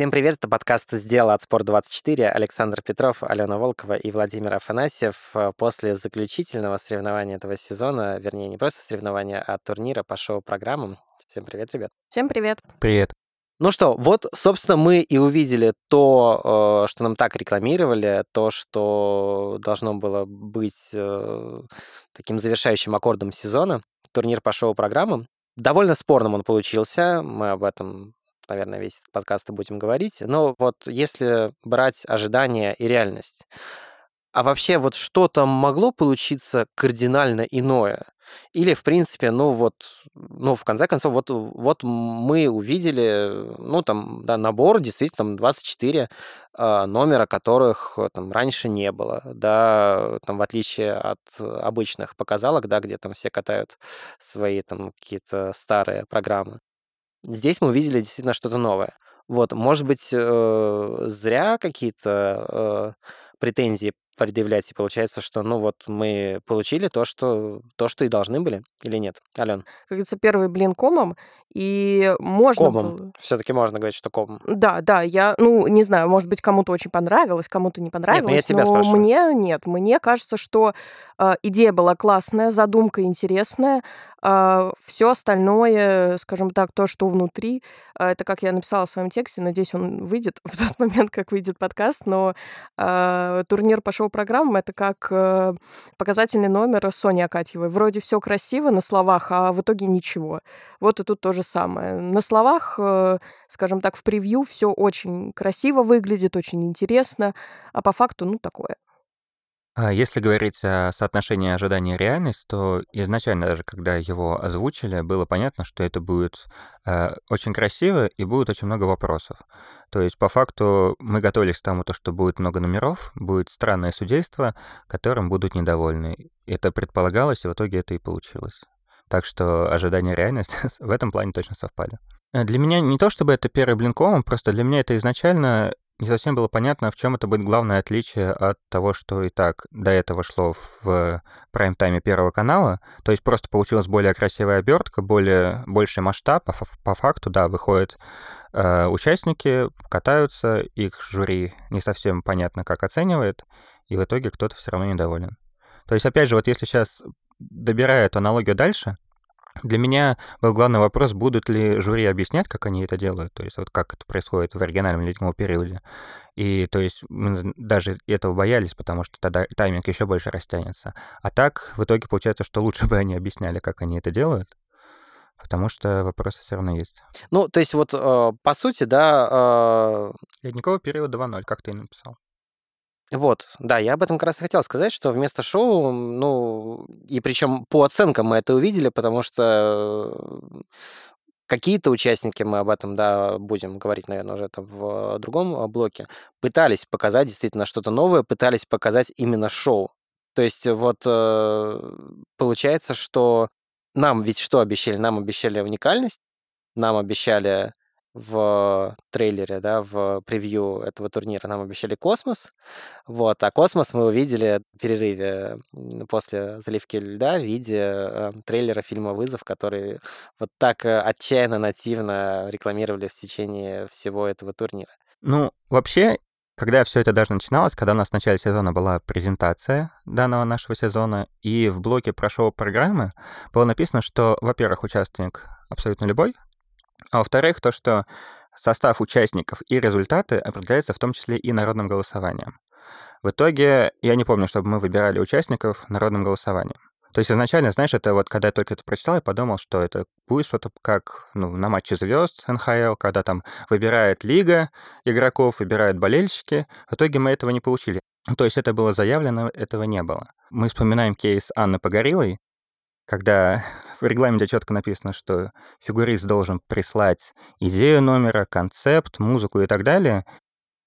Всем привет, это подкаст «Сделал от Спорт24». Александр Петров, Алена Волкова и Владимир Афанасьев. Э, после заключительного соревнования этого сезона, вернее, не просто соревнования, а турнира по шоу-программам. Всем привет, ребят. Всем привет. Привет. Ну что, вот, собственно, мы и увидели то, э, что нам так рекламировали, то, что должно было быть э, таким завершающим аккордом сезона. Турнир по шоу-программам. Довольно спорным он получился, мы об этом наверное, весь этот подкаст и будем говорить. Но вот если брать ожидания и реальность, а вообще вот что-то могло получиться кардинально иное? Или, в принципе, ну вот, ну, в конце концов, вот, вот мы увидели, ну, там, да, набор, действительно, там 24 э, номера, которых там раньше не было, да, там, в отличие от обычных показалок, да, где там все катают свои там какие-то старые программы. Здесь мы увидели действительно что-то новое. Вот, может быть, э, зря какие-то э, претензии предъявлять, и получается, что, ну вот, мы получили то, что, то, что и должны были, или нет? Ален? Как говорится, первый блин комом, и можно... Комом. Было... Все-таки можно говорить, что комом. Да, да, я, ну, не знаю, может быть, кому-то очень понравилось, кому-то не понравилось, нет, ну, я тебя но спрашиваю. мне нет. Мне кажется, что э, идея была классная, задумка интересная, все остальное, скажем так, то, что внутри, э, это, как я написала в своем тексте, надеюсь, он выйдет в тот момент, как выйдет подкаст, но э, турнир по шоу-программам — это как э, показательный номер Сони Акатьевой. Вроде все красиво на словах, а в итоге ничего. Вот и тут тоже самое. На словах, э, скажем так, в превью все очень красиво выглядит, очень интересно, а по факту, ну, такое. А если говорить о соотношении ожидания и реальность, то изначально даже, когда его озвучили, было понятно, что это будет э, очень красиво и будет очень много вопросов. То есть, по факту, мы готовились к тому, то, что будет много номеров, будет странное судейство, которым будут недовольны. Это предполагалось, и в итоге это и получилось. Так что ожидания и реальность в этом плане точно совпали. Для меня не то, чтобы это первый блинком, просто для меня это изначально не совсем было понятно, в чем это будет главное отличие от того, что и так до этого шло в прайм-тайме Первого канала. То есть просто получилась более красивая обертка, более, больший масштаб. По, по факту, да, выходят э, участники, катаются, их жюри не совсем понятно, как оценивает, и в итоге кто-то все равно недоволен. То есть, опять же, вот если сейчас добирая эту аналогию дальше, для меня был главный вопрос, будут ли жюри объяснять, как они это делают, то есть вот как это происходит в оригинальном ледниковом периоде. И то есть мы даже этого боялись, потому что тогда тайминг еще больше растянется. А так в итоге получается, что лучше бы они объясняли, как они это делают, потому что вопросы все равно есть. Ну, то есть вот э, по сути, да... Э... Ледниковый период 2.0, как ты написал. Вот, да, я об этом как раз и хотел сказать, что вместо шоу, ну, и причем по оценкам мы это увидели, потому что какие-то участники, мы об этом, да, будем говорить, наверное, уже там в другом блоке, пытались показать действительно что-то новое, пытались показать именно шоу. То есть вот э, получается, что нам ведь что обещали? Нам обещали уникальность, нам обещали в трейлере, да, в превью этого турнира нам обещали космос. Вот, а космос мы увидели в перерыве после заливки льда в виде э, трейлера фильма «Вызов», который вот так э, отчаянно нативно рекламировали в течение всего этого турнира. Ну, вообще, когда все это даже начиналось, когда у нас в начале сезона была презентация данного нашего сезона, и в блоке про шоу-программы было написано, что, во-первых, участник абсолютно любой, а во-вторых, то, что состав участников и результаты определяются в том числе и народным голосованием. В итоге я не помню, чтобы мы выбирали участников народным голосованием. То есть изначально, знаешь, это вот когда я только это прочитал, я подумал, что это будет что-то как ну, на матче звезд НХЛ, когда там выбирает лига игроков, выбирают болельщики. В итоге мы этого не получили. То есть это было заявлено, этого не было. Мы вспоминаем кейс Анны Погорелой, когда в регламенте четко написано, что фигурист должен прислать идею номера, концепт, музыку и так далее,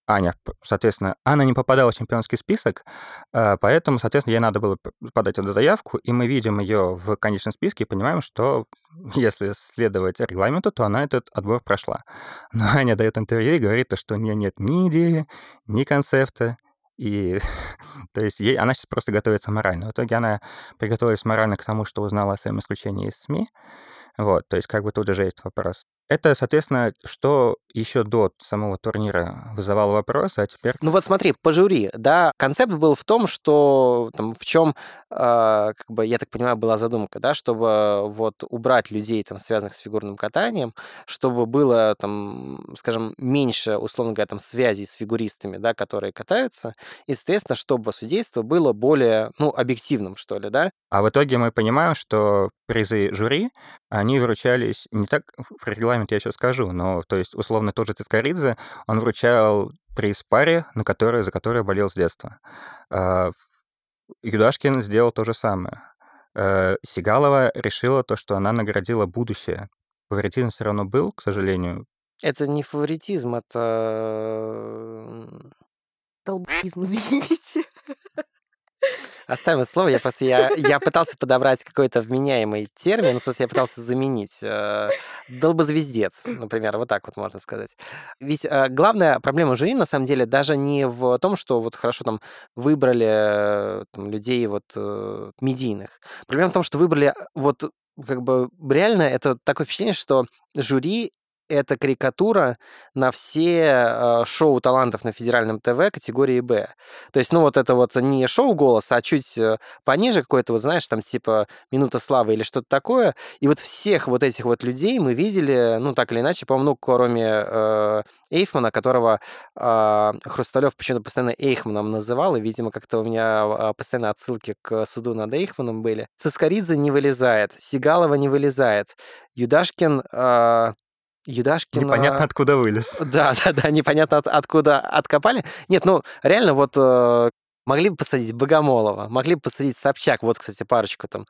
Аня, соответственно, Анна не попадала в чемпионский список, а, поэтому, соответственно, ей надо было подать эту заявку, и мы видим ее в конечном списке и понимаем, что если следовать регламенту, то она этот отбор прошла. Но Аня дает интервью и говорит, что у нее нет ни идеи, ни концепта, и, то есть, ей, она сейчас просто готовится морально. В итоге она приготовилась морально к тому, что узнала о своем исключении из СМИ. Вот, то есть, как бы тут уже есть вопрос. Это, соответственно, что еще до самого турнира вызывало вопросы, а теперь... Ну вот смотри, по жюри, да, концепт был в том, что там, в чем, э, как бы, я так понимаю, была задумка, да, чтобы вот убрать людей, там, связанных с фигурным катанием, чтобы было, там, скажем, меньше, условно говоря, там, связей с фигуристами, да, которые катаются, и, соответственно, чтобы судейство было более, ну, объективным, что ли, да. А в итоге мы понимаем, что призы жюри, они вручались не так, в регламент я сейчас скажу, но, то есть, условно, тот же Цискоридзе, он вручал приз паре, на которой, за которую болел с детства. А, Юдашкин сделал то же самое. Э, Сигалова решила то, что она наградила будущее. Фаворитизм все равно был, к сожалению. Это не фаворитизм, это... Долбизм, извините. Оставим это слово. Я просто я, я пытался подобрать какой-то вменяемый термин, в смысле, я пытался заменить. Э, долбозвездец, например, вот так вот можно сказать. Ведь э, главная проблема жюри, на самом деле, даже не в том, что вот хорошо там выбрали э, там, людей вот медийных. Проблема в том, что выбрали вот как бы реально это такое впечатление, что жюри это карикатура на все э, шоу талантов на федеральном ТВ категории Б. То есть, ну, вот это вот не шоу голоса, а чуть э, пониже какой-то, вот знаешь, там типа «Минута славы» или что-то такое. И вот всех вот этих вот людей мы видели, ну, так или иначе, по-моему, ну, кроме э, Эйфмана, которого э, Хрусталев почему-то постоянно Эйхманом называл, и, видимо, как-то у меня э, постоянно отсылки к суду над Эйхманом были. Цискоридзе не вылезает, Сигалова не вылезает, Юдашкин э, Юдашкина... Непонятно, откуда вылез. Да, да, да, непонятно от, откуда откопали. Нет, ну, реально, вот э, могли бы посадить Богомолова, могли бы посадить Собчак, вот, кстати, парочку там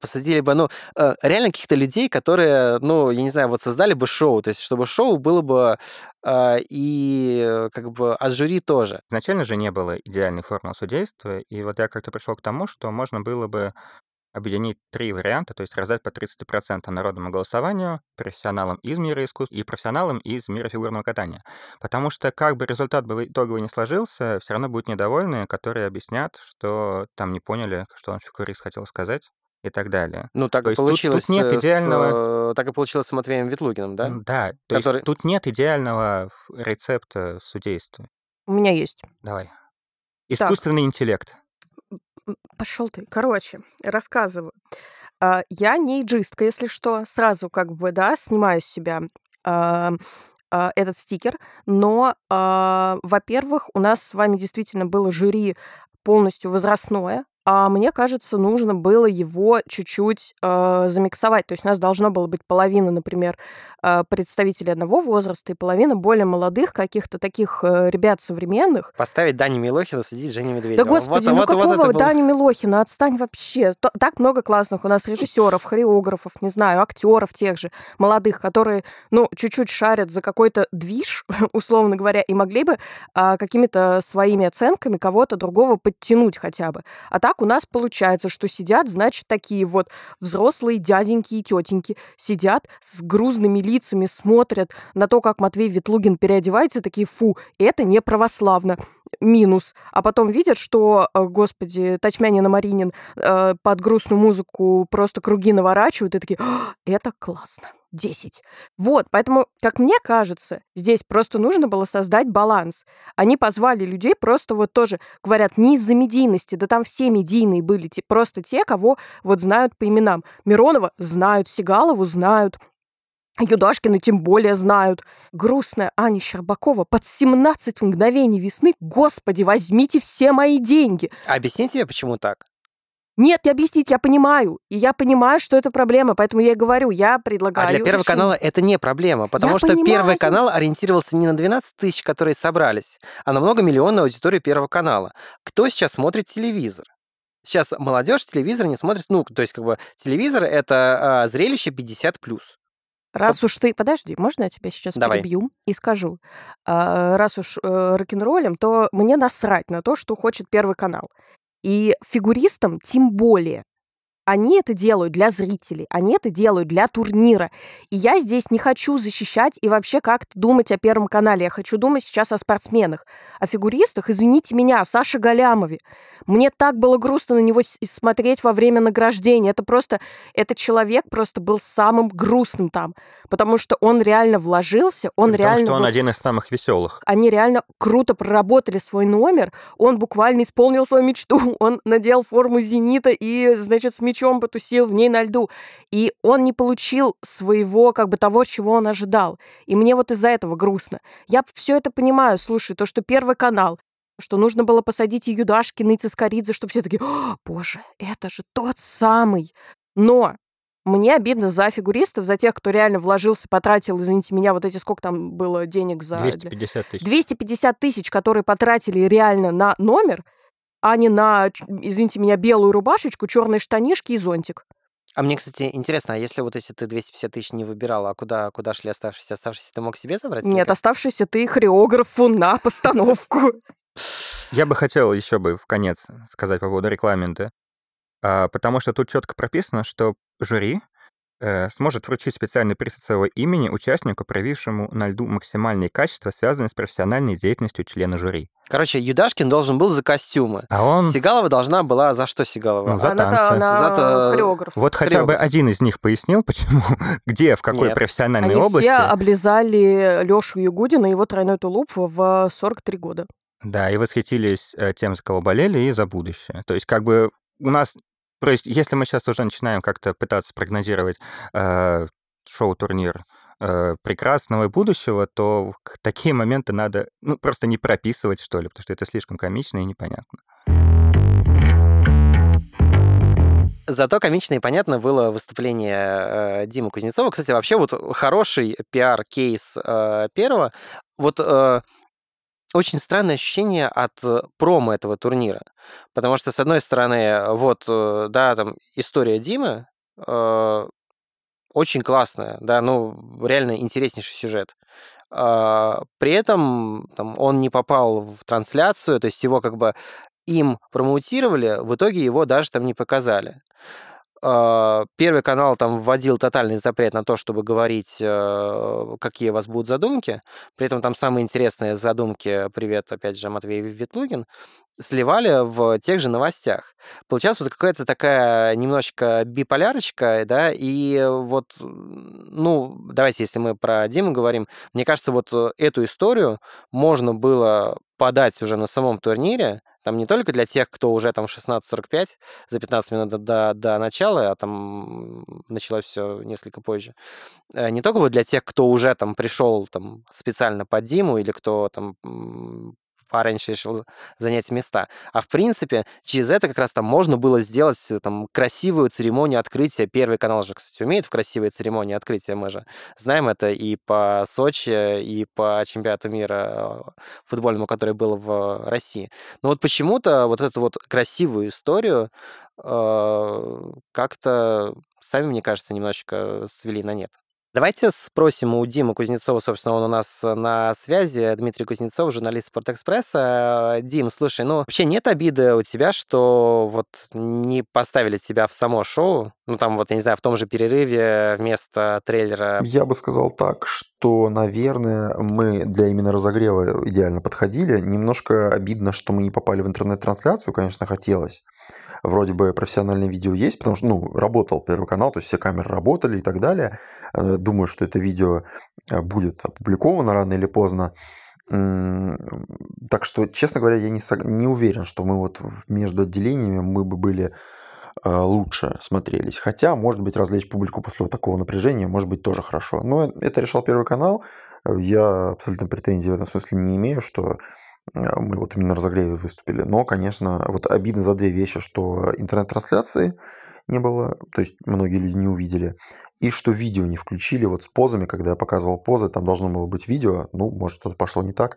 посадили бы, ну, э, реально каких-то людей, которые, ну, я не знаю, вот создали бы шоу, то есть чтобы шоу было бы э, и как бы от жюри тоже. Изначально же не было идеальной формулы судейства, и вот я как-то пришел к тому, что можно было бы объединить три варианта, то есть раздать по 30% народному голосованию, профессионалам из мира искусств и профессионалам из мира фигурного катания. Потому что как бы результат бы итоговый не сложился, все равно будут недовольные, которые объяснят, что там не поняли, что он фигурист хотел сказать и так далее. Ну, так то и получилось. Тут, тут нет идеального... С, так и получилось с Матвеем Ветлугиным, да? Да, то Который... есть тут нет идеального рецепта судейства. У меня есть. Давай. Искусственный так. интеллект. Пошел ты. Короче, рассказываю. А, я не иджистка, если что. Сразу как бы, да, снимаю с себя а, а, этот стикер. Но, во-первых, у нас с вами действительно было жюри полностью возрастное, а мне кажется, нужно было его чуть-чуть э, замиксовать. То есть у нас должно было быть половина, например, э, представителей одного возраста и половина более молодых каких-то таких э, ребят современных. Поставить Дани Милохина, сидеть Женя Медведева. Да господи, вот, ну вот, какого вот был... Дани Милохина? Отстань вообще. То, так много классных у нас режиссеров, хореографов, не знаю, актеров тех же, молодых, которые, ну, чуть-чуть шарят за какой-то движ, условно говоря, и могли бы э, какими-то своими оценками кого-то другого подтянуть хотя бы. А так так у нас получается, что сидят, значит, такие вот взрослые дяденьки и тетеньки. Сидят с грузными лицами, смотрят на то, как Матвей Ветлугин переодевается, такие, фу, это не православно минус, а потом видят, что, э, господи, Тачмянин и Маринин э, под грустную музыку просто круги наворачивают, и такие, это классно. 10. Вот, поэтому, как мне кажется, здесь просто нужно было создать баланс. Они позвали людей просто вот тоже, говорят, не из-за медийности, да там все медийные были, просто те, кого вот знают по именам. Миронова знают, Сигалову знают, Юдашкина тем более знают. Грустная Аня Щербакова под 17 мгновений весны. Господи, возьмите все мои деньги. Объясните мне, почему так? Нет, не объяснить, я понимаю. И я понимаю, что это проблема, поэтому я и говорю, я предлагаю... А для Первого решение. канала это не проблема, потому я что понимаю. Первый канал ориентировался не на 12 тысяч, которые собрались, а на многомиллионную аудиторию Первого канала. Кто сейчас смотрит телевизор? Сейчас молодежь телевизор не смотрит, ну, то есть как бы телевизор — это а, зрелище 50+. Раз уж ты... Подожди, можно я тебя сейчас Давай. перебью и скажу? А, раз уж э, рок-н-роллем, то мне насрать на то, что хочет Первый канал. И фигуристам тем более. Они это делают для зрителей, они это делают для турнира. И я здесь не хочу защищать и вообще как-то думать о Первом канале. Я хочу думать сейчас о спортсменах, о фигуристах, извините меня, о Саше Галямове. Мне так было грустно на него смотреть во время награждения. Это просто, этот человек просто был самым грустным там, потому что он реально вложился, он Потому реально... что он вот- один из самых веселых. они реально круто проработали свой номер. Он буквально исполнил свою мечту. Он надел форму «Зенита» и, значит, с мячом потусил в ней на льду. И он не получил своего, как бы, того, чего он ожидал. И мне вот из-за этого грустно. Я все это понимаю. Слушай, то, что Первый канал, что нужно было посадить и Юдашкина, и Цискоридзе, чтобы все такие, «О, боже, это же тот самый. Но мне обидно за фигуристов, за тех, кто реально вложился, потратил, извините меня, вот эти сколько там было денег за... для- 250 тысяч. 250 тысяч, которые потратили реально на номер, а не на, извините меня, белую рубашечку, черные штанишки и зонтик. А мне, кстати, интересно, а если вот эти ты 250 тысяч не выбирала, а куда, куда шли оставшиеся? Оставшиеся ты мог себе забрать? Нет, как? оставшийся ты хореографу на постановку. Я бы хотел еще бы в конец сказать по поводу регламента, а, потому что тут четко прописано, что жюри сможет вручить специальный приз от своего имени участнику, проявившему на льду максимальные качества, связанные с профессиональной деятельностью члена жюри. Короче, Юдашкин должен был за костюмы. А он... Сигалова должна была... За что Сигалова? Ну, за Она-то- танцы. она Зато- хореограф. Вот хотя бы хореограф. один из них пояснил, почему, где, в какой Нет. профессиональной Они области. все облизали Лешу Ягудина и его тройной тулуп в 43 года. Да, и восхитились э, тем, за кого болели, и за будущее. То есть как бы у нас... То есть если мы сейчас уже начинаем как-то пытаться прогнозировать э, шоу-турнир э, прекрасного будущего, то такие моменты надо ну, просто не прописывать, что ли, потому что это слишком комично и непонятно. Зато комично и понятно было выступление э, Димы Кузнецова. Кстати, вообще вот хороший пиар-кейс э, первого. Вот э, очень странное ощущение от э, промо этого турнира. Потому что, с одной стороны, вот, э, да, там история Димы, э, очень классная, да, ну, реально интереснейший сюжет. А, При этом там, он не попал в трансляцию, то есть его как бы им промоутировали, в итоге его даже там не показали. А, Первый канал там вводил тотальный запрет на то, чтобы говорить, э, какие у вас будут задумки. При этом там самые интересные задумки, привет, опять же, Матвей Ветлугин, сливали в тех же новостях. Получалась вот какая-то такая немножечко биполярочка, да, и вот, ну, давайте, если мы про Диму говорим, мне кажется, вот э, эту историю можно было подать уже на самом турнире, там не только для тех, кто уже там в 16.45 за 15 минут до, до, начала, а там началось все несколько позже. Э, Не только вот для тех, кто уже там пришел там специально под Диму или кто там пораньше решил занять места. А в принципе, через это как раз там можно было сделать э, там красивую церемонию открытия. Первый канал же, кстати, умеет в красивые церемонии открытия. Мы же знаем это и по Сочи, и по чемпионату мира э, футбольному, который был в России. Но вот почему-то вот эту вот красивую историю э, как-то сами, мне кажется, немножечко свели на нет. Давайте спросим у Димы Кузнецова, собственно, он у нас на связи, Дмитрий Кузнецов, журналист Спортэкспресса. Дим, слушай, ну вообще нет обиды у тебя, что вот не поставили тебя в само шоу? Ну там вот, я не знаю, в том же перерыве вместо трейлера. Я бы сказал так, что, наверное, мы для именно разогрева идеально подходили. Немножко обидно, что мы не попали в интернет-трансляцию, конечно, хотелось. Вроде бы профессиональное видео есть, потому что, ну, работал Первый канал, то есть все камеры работали и так далее. Э, Думаю, что это видео э, будет опубликовано рано или поздно. Так что, честно говоря, я не, не уверен, что мы вот между отделениями мы бы были э, лучше смотрелись. Хотя, может быть, развлечь публику после вот такого напряжения, может быть, тоже хорошо. Но это решал Первый канал. Я абсолютно претензий в этом смысле не имею, что мы вот именно на разогреве выступили. Но, конечно, вот обидно за две вещи, что интернет-трансляции не было, то есть многие люди не увидели, и что видео не включили вот с позами, когда я показывал позы, там должно было быть видео, ну, может, что-то пошло не так,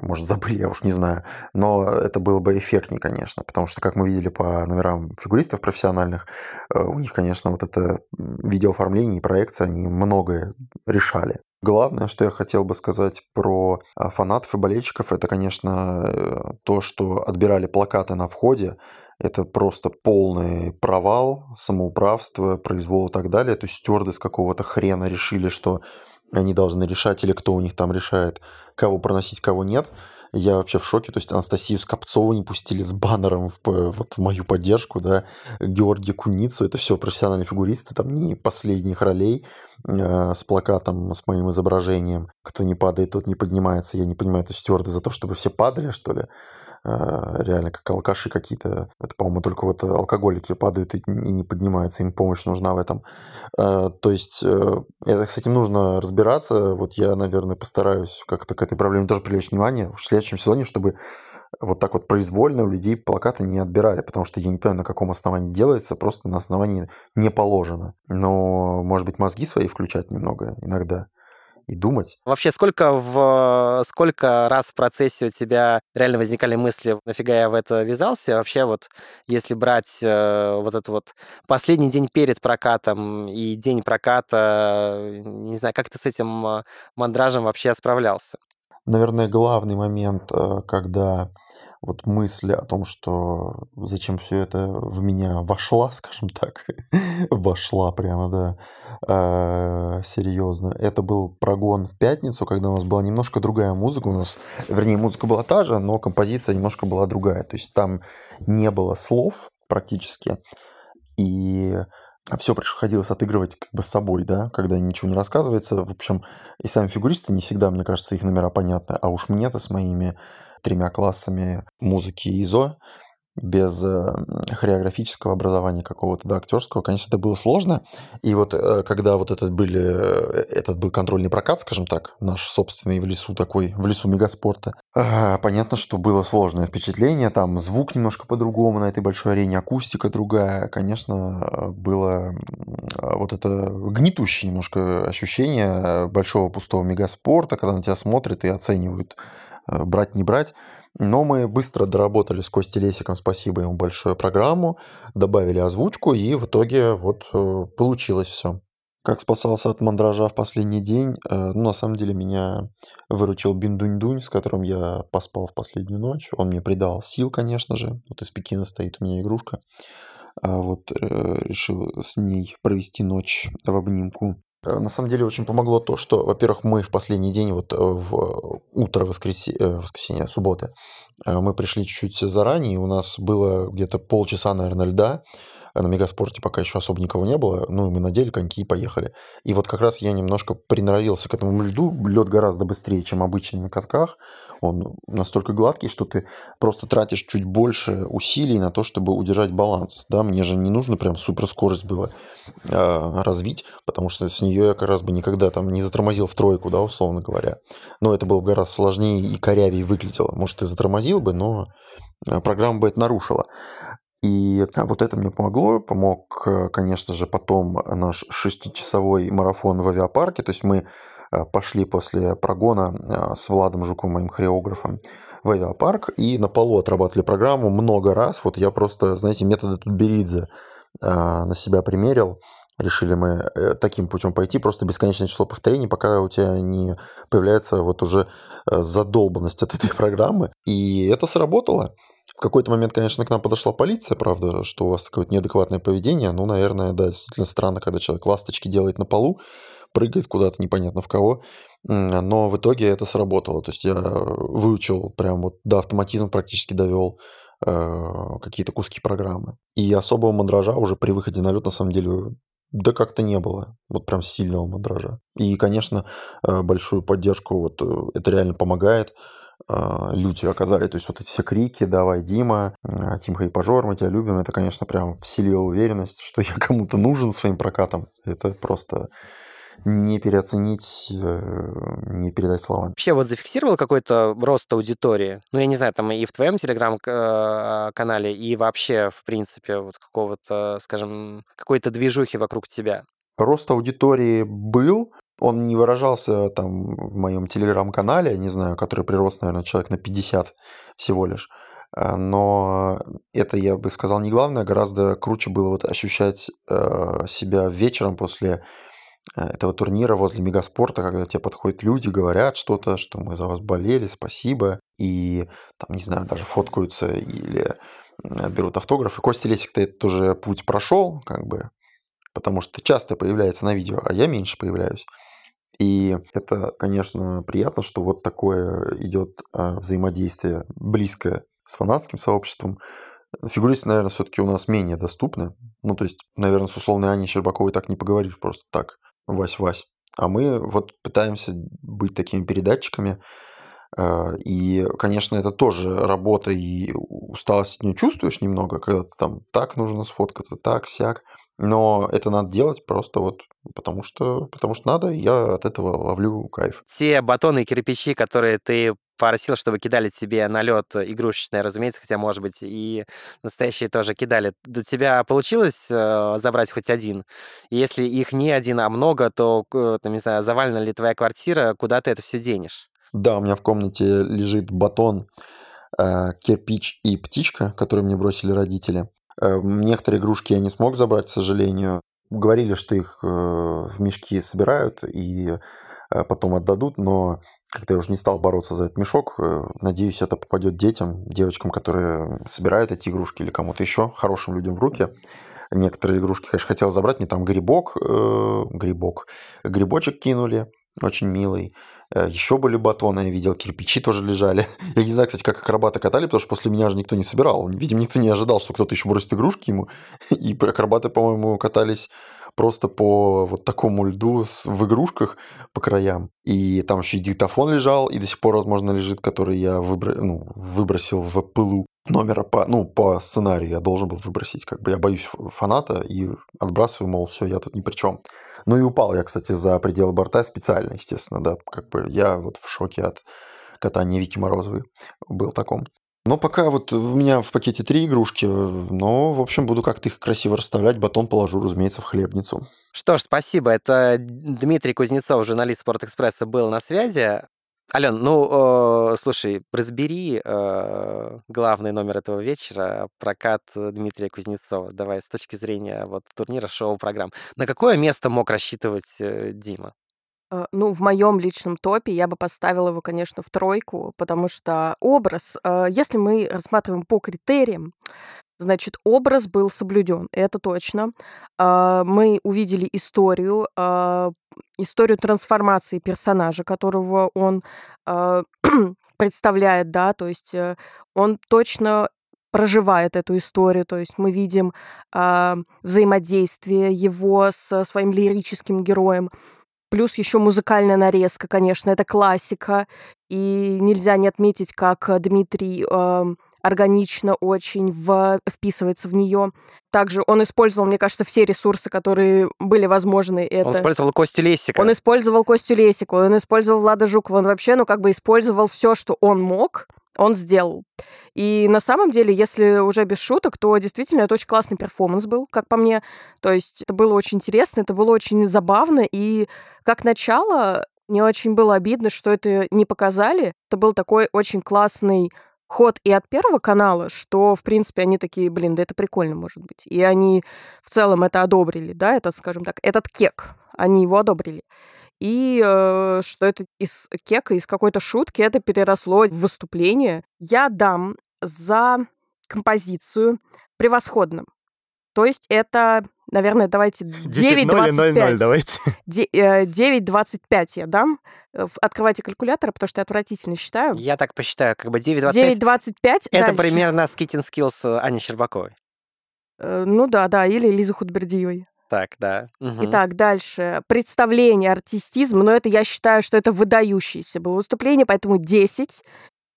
может, забыли, я уж не знаю, но это было бы эффектнее, конечно, потому что, как мы видели по номерам фигуристов профессиональных, э, у них, конечно, вот это видеооформление и проекция, они многое решали. Главное, что я хотел бы сказать про а, фанатов и болельщиков, это, конечно, э, то, что отбирали плакаты на входе. Это просто полный провал, самоуправство, произвол и так далее. То есть стюарды с какого-то хрена решили, что они должны решать, или кто у них там решает, кого проносить, кого нет. Я вообще в шоке. То есть Анастасию Скопцову не пустили с баннером в, вот, в мою поддержку, да, Георгия Куницу. Это все профессиональные фигуристы, там не последних ролей э, с плакатом, с моим изображением. Кто не падает, тот не поднимается. Я не понимаю, это стюарды за то, чтобы все падали, что ли? Э, реально как алкаши какие-то. Это, по-моему, только вот алкоголики падают и не поднимаются, им помощь нужна в этом. Э, то есть это, с этим нужно разбираться. Вот я, наверное, постараюсь как-то к этой проблеме тоже привлечь внимание в следующем сезоне, чтобы вот так вот произвольно у людей плакаты не отбирали, потому что я не понимаю, на каком основании делается, просто на основании не положено. Но, может быть, мозги свои включать немного иногда и думать. Вообще, сколько, в, сколько раз в процессе у тебя реально возникали мысли, нафига я в это ввязался? Вообще, вот если брать э, вот этот вот последний день перед прокатом и день проката, не знаю, как ты с этим э, мандражем вообще справлялся? Наверное, главный момент, э, когда вот мысль о том, что зачем все это в меня вошла, скажем так, вошла прямо, да, э, серьезно. Это был прогон в пятницу, когда у нас была немножко другая музыка. У нас, вернее, музыка была та же, но композиция немножко была другая. То есть там не было слов практически. И все приходилось отыгрывать как бы с собой, да, когда ничего не рассказывается. В общем, и сами фигуристы не всегда, мне кажется, их номера понятны. А уж мне-то с моими тремя классами музыки ИЗО, без э, хореографического образования какого-то, да, актерского, конечно, это было сложно. И вот э, когда вот этот, были, э, этот был контрольный прокат, скажем так, наш собственный в лесу такой, в лесу мегаспорта, понятно, что было сложное впечатление, там звук немножко по-другому на этой большой арене, акустика другая, конечно, было вот это гнетущее немножко ощущение большого пустого мегаспорта, когда на тебя смотрят и оценивают брать не брать. Но мы быстро доработали с Костей Лесиком, спасибо ему большое, программу, добавили озвучку, и в итоге вот э, получилось все. Как спасался от мандража в последний день? Э, ну, на самом деле, меня выручил Биндунь-Дунь, с которым я поспал в последнюю ночь. Он мне придал сил, конечно же. Вот из Пекина стоит у меня игрушка. А вот решил с ней провести ночь в обнимку. Э, на самом деле очень помогло то, что, во-первых, мы в последний день, вот э, в утро воскресенья, э, воскресенья субботы, мы пришли чуть-чуть заранее, у нас было где-то полчаса, наверное, льда, на мегаспорте пока еще особо никого не было, ну и мы надели коньки и поехали. И вот как раз я немножко приноровился к этому льду, лед гораздо быстрее, чем обычно на катках, он настолько гладкий, что ты просто тратишь чуть больше усилий на то, чтобы удержать баланс, да, мне же не нужно прям суперскорость было э, развить, потому что с нее я как раз бы никогда там не затормозил в тройку, да, условно говоря, но это было бы гораздо сложнее и корявее выглядело, может, ты затормозил бы, но а, программа бы это нарушила. И вот это мне помогло. Помог, э, конечно же, потом наш шестичасовой марафон в авиапарке. То есть мы э, пошли после прогона э, с Владом Жуком, моим хореографом, в авиапарк и на полу отрабатывали программу много раз. Вот я просто, знаете, методы Тутберидзе на себя примерил. Решили мы таким путем пойти, просто бесконечное число повторений, пока у тебя не появляется вот уже задолбанность от этой программы. И это сработало. В какой-то момент, конечно, к нам подошла полиция, правда, что у вас такое неадекватное поведение. Ну, наверное, да, действительно странно, когда человек ласточки делает на полу, прыгает куда-то непонятно в кого. Но в итоге это сработало. То есть я выучил прям вот до автоматизма практически довел э, какие-то куски программы. И особого мандража уже при выходе на лед на самом деле да как-то не было. Вот прям сильного мандража. И, конечно, э, большую поддержку, вот э, это реально помогает. А, люди оказали, то есть вот эти все крики «давай, Дима», «Тимха и Пожор, мы тебя любим», это, конечно, прям вселило уверенность, что я кому-то нужен своим прокатом. Это просто не переоценить, э, не передать словами. Вообще вот зафиксировал какой-то рост аудитории? Ну, я не знаю, там и в твоем телеграм-канале, и вообще, в принципе, вот какого-то, скажем, какой-то движухи вокруг тебя? Рост аудитории был, он не выражался там в моем телеграм-канале, не знаю, который прирос, наверное, человек на 50 всего лишь. А, но это, я бы сказал, не главное. Гораздо круче было вот ощущать э, себя вечером после э, этого турнира возле Мегаспорта, когда тебе подходят люди, говорят что-то, что мы за вас болели, спасибо, и там, не знаю, даже фоткаются или берут автографы. Костя Лесик-то этот уже путь прошел, как бы, потому что часто появляется на видео, а я меньше появляюсь. И это, конечно, приятно, что вот такое идет а, взаимодействие близкое с фанатским сообществом. Фигуристы, наверное, все-таки у нас менее доступны. Ну, то есть, наверное, с условной Аней Щербаковой так не поговоришь просто так, Вась-Вась. А мы вот пытаемся быть такими передатчиками. А, и, конечно, это тоже работа, и усталость от нее чувствуешь немного, когда ты там так нужно сфоткаться, так, сяк. Но это надо делать просто вот потому что, потому что надо, и я от этого ловлю кайф. Те батоны и кирпичи, которые ты просил, чтобы кидали тебе на лед игрушечные, разумеется, хотя, может быть, и настоящие тоже кидали. У тебя получилось э, забрать хоть один? Если их не один, а много, то, там, не знаю, завалена ли твоя квартира, куда ты это все денешь? Да, у меня в комнате лежит батон, э, кирпич и птичка, которые мне бросили родители. Э, некоторые игрушки я не смог забрать, к сожалению. Говорили, что их э, в мешки собирают и э, потом отдадут, но как-то я уже не стал бороться за этот мешок. Надеюсь, это попадет детям, девочкам, которые собирают эти игрушки или кому-то еще, хорошим людям в руки. Некоторые игрушки, конечно, хотел забрать. Мне там грибок, э, грибок, грибочек кинули, очень милый. Э, Еще были батоны, я видел, кирпичи тоже лежали. Я не знаю, кстати, как акробаты катали, потому что после меня же никто не собирал. Видимо, никто не ожидал, что кто-то еще бросит игрушки ему. И акробаты, по-моему, катались просто по вот такому льду в игрушках по краям. И там еще и диктофон лежал, и до сих пор, возможно, лежит, который я ну, выбросил в пылу номера по, ну, по сценарию я должен был выбросить. Как бы я боюсь фаната и отбрасываю, мол, все, я тут ни при чем. Ну и упал я, кстати, за пределы борта специально, естественно, да. Как бы я вот в шоке от катания Вики Морозовой был таком. Но пока вот у меня в пакете три игрушки, но, в общем, буду как-то их красиво расставлять. Батон положу, разумеется, в хлебницу. Что ж, спасибо. Это Дмитрий Кузнецов, журналист Спортэкспресса, был на связи. Ален, ну, э, слушай, разбери э, главный номер этого вечера, прокат Дмитрия Кузнецова. Давай, с точки зрения вот турнира, шоу-программ. На какое место мог рассчитывать э, Дима? Э, ну, в моем личном топе я бы поставила его, конечно, в тройку, потому что образ, э, если мы рассматриваем по критериям, значит, образ был соблюден, это точно. А, мы увидели историю, а, историю трансформации персонажа, которого он а, представляет, да, то есть э, он точно проживает эту историю, то есть мы видим взаимодействие его со своим лирическим героем. Плюс еще музыкальная нарезка, конечно, это классика. И нельзя не отметить, как Дмитрий органично очень в, вписывается в нее. Также он использовал, мне кажется, все ресурсы, которые были возможны. Это... Он использовал Костю Лесика. Он использовал Костю Лесику, он использовал Влада Жукова. Он вообще, ну, как бы использовал все, что он мог, он сделал. И на самом деле, если уже без шуток, то действительно это очень классный перформанс был, как по мне. То есть это было очень интересно, это было очень забавно. И как начало, мне очень было обидно, что это не показали. Это был такой очень классный ход и от Первого канала, что, в принципе, они такие, блин, да это прикольно, может быть. И они в целом это одобрили, да, этот, скажем так, этот кек, они его одобрили. И э, что это из кека, из какой-то шутки это переросло в выступление. Я дам за композицию превосходным. То есть это, наверное, давайте 9.25. давайте. 9.25 э, я дам. Открывайте калькулятор, потому что я отвратительно считаю. Я так посчитаю, как бы 9.25. 9.25 Это дальше. примерно скитинг skills Ани Щербаковой. Э, ну да, да, или Лизы Худбердиевой. Так, да. Угу. Итак, дальше. Представление, артистизм. Но это я считаю, что это выдающееся было выступление, поэтому 10.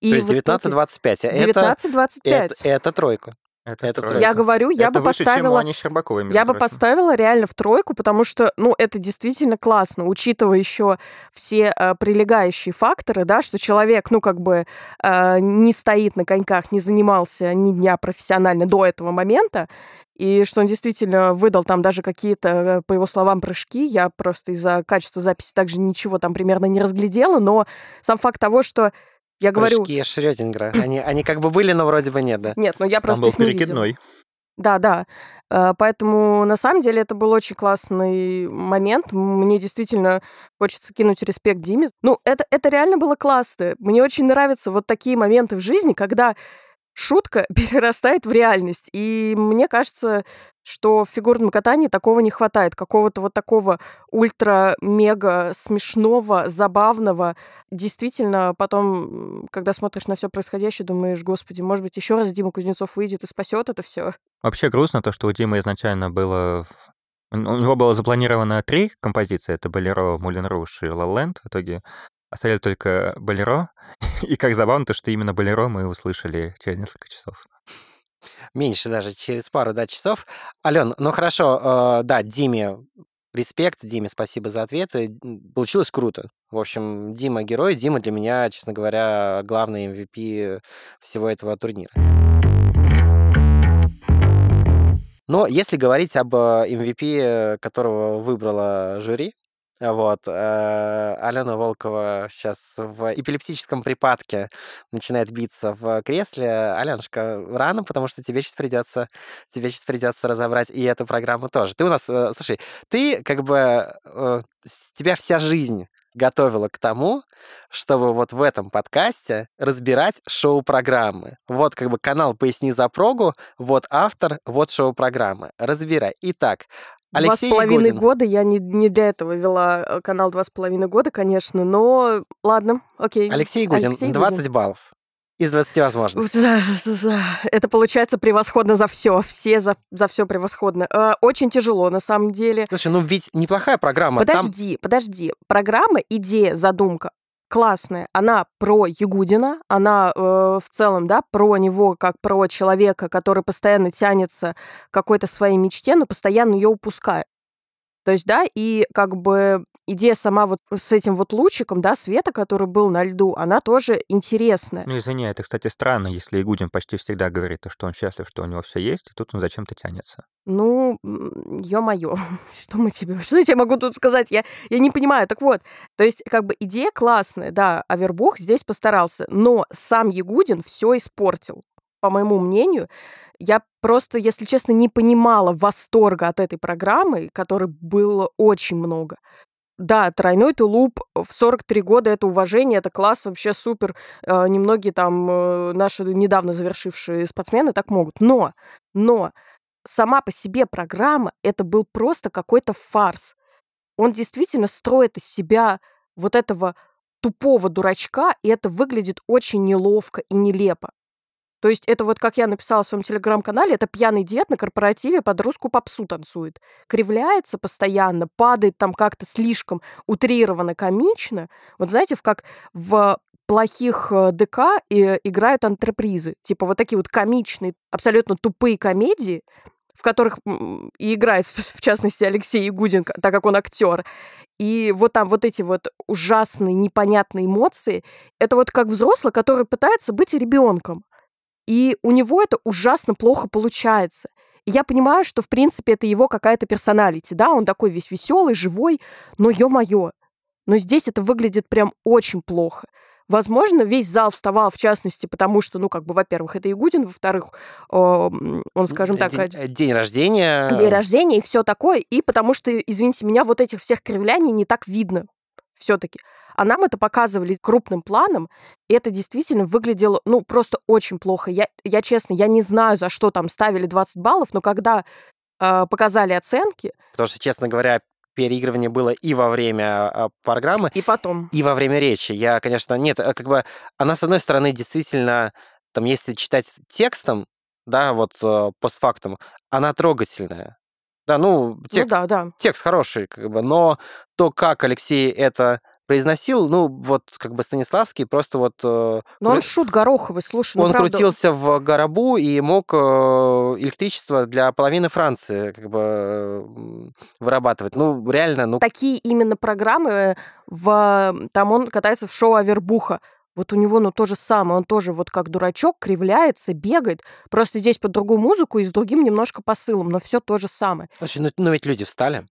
И То есть 19-25. 19-25. Это, это, это тройка. Это, Это тройка. Я говорю, я Это бы выше, чем у поставила... Ани Щербаковой, между Я бы прочим. поставила реально в тройку, потому что, ну, это действительно классно, учитывая еще все э, прилегающие факторы, да, что человек, ну, как бы э, не стоит на коньках, не занимался ни дня профессионально до этого момента, и что он действительно выдал там даже какие-то, э, по его словам, прыжки. Я просто из-за качества записи также ничего там примерно не разглядела, но сам факт того, что я говорю... Прыжки Шрёдингера. Они, они как бы были, но вроде бы нет, да? Нет, ну я Там просто был их не видела. перекидной. Да, да. Э, поэтому, на самом деле, это был очень классный момент. Мне действительно хочется кинуть респект Диме. Ну, это, это реально было классно. Мне очень нравятся вот такие моменты в жизни, когда шутка перерастает в реальность. И мне кажется, что в фигурном катании такого не хватает. Какого-то вот такого ультра-мега смешного, забавного. Действительно, потом, когда смотришь на все происходящее, думаешь, господи, может быть, еще раз Дима Кузнецов выйдет и спасет это все. Вообще грустно то, что у Димы изначально было у него было запланировано три композиции. Это «Болеро», «Мулен Руш» и «Ла Ленд». В итоге оставили только «Болеро». И как забавно то, что именно «Болеро» мы услышали через несколько часов. Меньше даже, через пару да, часов. Ален, ну хорошо, э, да, Диме респект, Диме спасибо за ответы. Получилось круто. В общем, Дима герой, Дима для меня, честно говоря, главный MVP всего этого турнира. Но если говорить об MVP, которого выбрала жюри, вот. Э, Алена Волкова сейчас в эпилептическом припадке начинает биться в кресле. Аленушка, рано, потому что тебе сейчас придется, тебе сейчас придется разобрать и эту программу тоже. Ты у нас, э, слушай, ты как бы, э, тебя вся жизнь готовила к тому, чтобы вот в этом подкасте разбирать шоу-программы. Вот как бы канал «Поясни за прогу», вот автор, вот шоу-программы. Разбирай. Итак, Алексей Два с половиной Егодин. года я не, не для этого вела э, канал два с половиной года, конечно, но ладно, окей. Алексей Егодин, Алексей 20 баллов. Из 20 возможных. Это получается превосходно за все. Все за, за все превосходно. Э, Очень тяжело, на самом деле. Слушай, ну ведь неплохая программа. Там Подожди, подожди. Программа, идея, задумка классная. Она про Ягудина, она э, в целом, да, про него как про человека, который постоянно тянется к какой-то своей мечте, но постоянно ее упускает. То есть, да, и как бы идея сама вот с этим вот лучиком, да, света, который был на льду, она тоже интересная. Ну, извини, это, кстати, странно, если Игудин почти всегда говорит, то, что он счастлив, что у него все есть, и тут он зачем-то тянется. Ну, ё-моё, что мы тебе, что я тебе могу тут сказать? Я, я не понимаю. Так вот, то есть, как бы идея классная, да, Авербух здесь постарался, но сам Ягудин все испортил, по моему мнению. Я просто, если честно, не понимала восторга от этой программы, которой было очень много. Да, тройной тулуп в 43 года это уважение, это класс, вообще супер. Э, Немногие там э, наши недавно завершившие спортсмены так могут. Но, но сама по себе программа это был просто какой-то фарс. Он действительно строит из себя вот этого тупого дурачка, и это выглядит очень неловко и нелепо. То есть это вот, как я написала в своем телеграм-канале, это пьяный дед на корпоративе под русскую попсу танцует. Кривляется постоянно, падает там как-то слишком утрированно комично. Вот знаете, как в плохих э, ДК и играют антрепризы. Типа вот такие вот комичные, абсолютно тупые комедии, в которых и играет, в частности, Алексей Ягудин, так как он актер. И вот там вот эти вот ужасные, непонятные эмоции, это вот как взрослый, который пытается быть ребенком. И у него это ужасно плохо получается. И я понимаю, что, в принципе, это его какая-то персоналити, да, он такой весь веселый, живой, но ё-моё. Но здесь это выглядит прям очень плохо. Возможно, весь зал вставал, в частности, потому что, ну, как бы, во-первых, это Ягудин, во-вторых, о, м, он, скажем так, день, э, день рождения. день рождения и все такое, и потому что, извините меня, вот этих всех кривляний не так видно все-таки. А нам это показывали крупным планом, и это действительно выглядело, ну, просто очень плохо. Я, я честно, я не знаю, за что там ставили 20 баллов, но когда э, показали оценки, Потому что, честно говоря, переигрывание было и во время а, программы, и потом... и во время речи. Я, конечно, нет, а, как бы она, с одной стороны, действительно, там, если читать текстом, да, вот э, постфактум, она трогательная. Да, ну, Ну текст, да, да. текст хороший, как бы, но то, как Алексей это произносил, ну, вот, как бы Станиславский просто вот... Но он шут гороховый, слушай, ну он правда, крутился в горобу и мог э, электричество для половины Франции как бы э, вырабатывать. Ну, реально, ну, такие именно программы, в, там он катается в шоу Авербуха. Вот у него, ну, то же самое. Он тоже вот как дурачок кривляется, бегает. Просто здесь под другую музыку и с другим немножко посылом, но все то же самое. слушай, ну, ну ведь люди встали.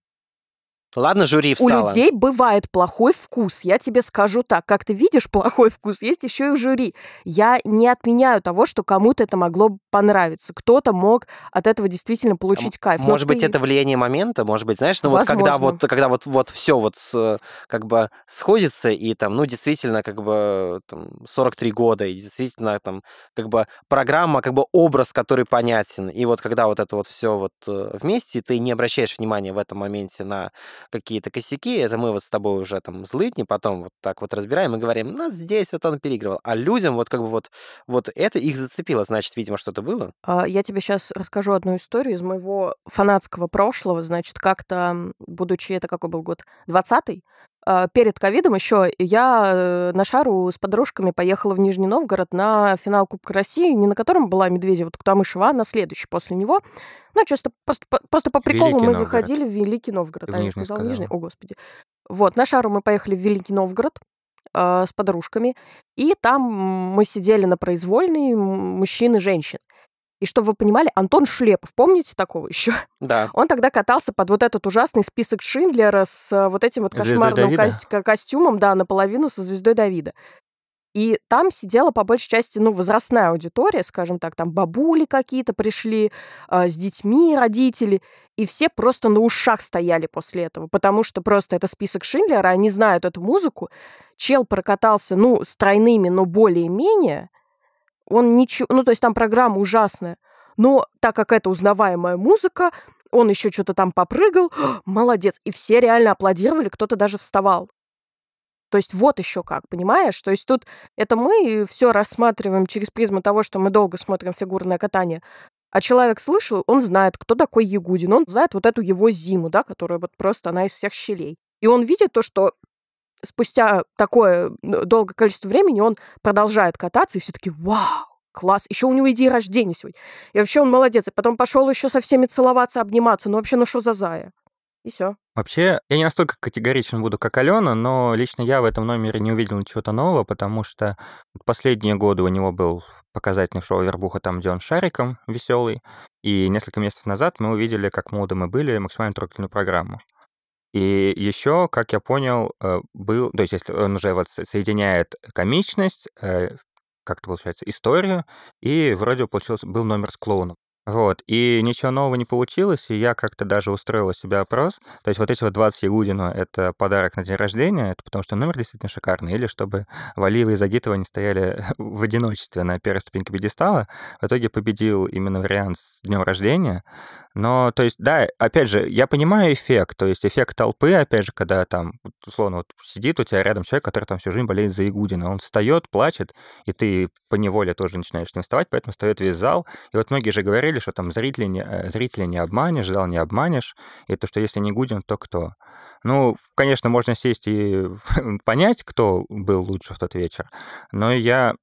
Ладно, жюри встало. У людей бывает плохой вкус, я тебе скажу так. Как ты видишь плохой вкус, есть еще и в жюри. Я не отменяю того, что кому-то это могло понравиться. Кто-то мог от этого действительно получить кайф. Но Может быть, ты- это влияние момента, может быть, знаешь, ну вот когда Возможно. вот, когда вот, вот все вот с, как бы сходится, и там, ну, действительно, как бы там, 43 года, и действительно там, как бы программа, как бы образ, который понятен, и вот когда вот это вот все вот э, вместе, ты не обращаешь внимания в этом моменте на какие-то косяки, это мы вот с тобой уже там злыдни, потом вот так вот разбираем и говорим, ну, здесь вот он переигрывал. А людям вот как бы вот, вот это их зацепило, значит, видимо, что-то было. А, Я тебе сейчас расскажу одну историю из моего фанатского прошлого. Значит, как-то, будучи, это какой был год? 20-й? А, Перед ковидом еще я э, на шару с подружками поехала в Нижний Новгород на финал Кубка России, не на котором была Медведева, Туктамышева, а на следующий после него. Ну, чисто просто, по- просто по приколу Великий мы Новгород. заходили в Великий Новгород. Ты А, я сказала сказала. Нижний? О, господи. Вот, на шару мы поехали в Великий Новгород э, с подружками, и там мы сидели на произвольной мужчин и женщин. И чтобы вы понимали, Антон Шлепов, помните такого еще? Да. Он тогда катался под вот этот ужасный список Шиндлера с э, вот этим вот кошмарным ко- костюмом, да, наполовину со звездой Давида. И там сидела по большей части, ну, возрастная аудитория, скажем так, там бабули какие-то пришли э, с детьми, родители, и все просто на ушах стояли после этого, потому что просто это список Шиндлера, они знают эту музыку. Чел прокатался, ну, с тройными, но более-менее. Он ничего... Ну, то есть там программа ужасная. Но так как это узнаваемая музыка, он еще что-то там попрыгал, молодец. И все реально аплодировали, кто-то даже вставал. То есть вот еще как, понимаешь? То есть тут это мы все рассматриваем через призму того, что мы долго смотрим фигурное катание. А человек слышал, он знает, кто такой Ягудин, он знает вот эту его зиму, да, которая вот просто она из всех щелей. И он видит то, что спустя такое э, долгое количество времени он продолжает кататься, и все таки вау, класс, еще у него и день рождения сегодня. И вообще он молодец. И потом пошел еще со всеми целоваться, обниматься. Ну вообще, ну что за зая? И все. Вообще, я не настолько категоричен буду, как Алена, но лично я в этом номере не увидел ничего-то нового, потому что последние годы у него был показательный шоу «Вербуха», там, где он шариком веселый, и несколько месяцев назад мы увидели, как молоды мы были, максимально трогательную программу. И еще, как я понял, э, был, то есть он уже вот со- соединяет комичность, э, как это получается, историю, и вроде получился, был номер с клоуном. Вот, и ничего нового не получилось, и я как-то даже устроила себе опрос. То есть вот эти вот 20 Ягудину — это подарок на день рождения, это потому что номер действительно шикарный, или чтобы Валиева и Загитова не стояли в одиночестве на первой ступеньке пьедестала. В итоге победил именно вариант с днем рождения. Но, то есть, да, опять же, я понимаю эффект, то есть эффект толпы, опять же, когда там, условно, вот сидит у тебя рядом человек, который там всю жизнь болеет за Ягудина, он встает, плачет, и ты по неволе тоже начинаешь ним вставать, поэтому встает весь зал. И вот многие же говорили, что там зрители не, э, зрителя не обманешь, зал не обманешь, и то, что если не Гудин, то кто? Ну, конечно, можно сесть и понять, кто был лучше в тот вечер, но я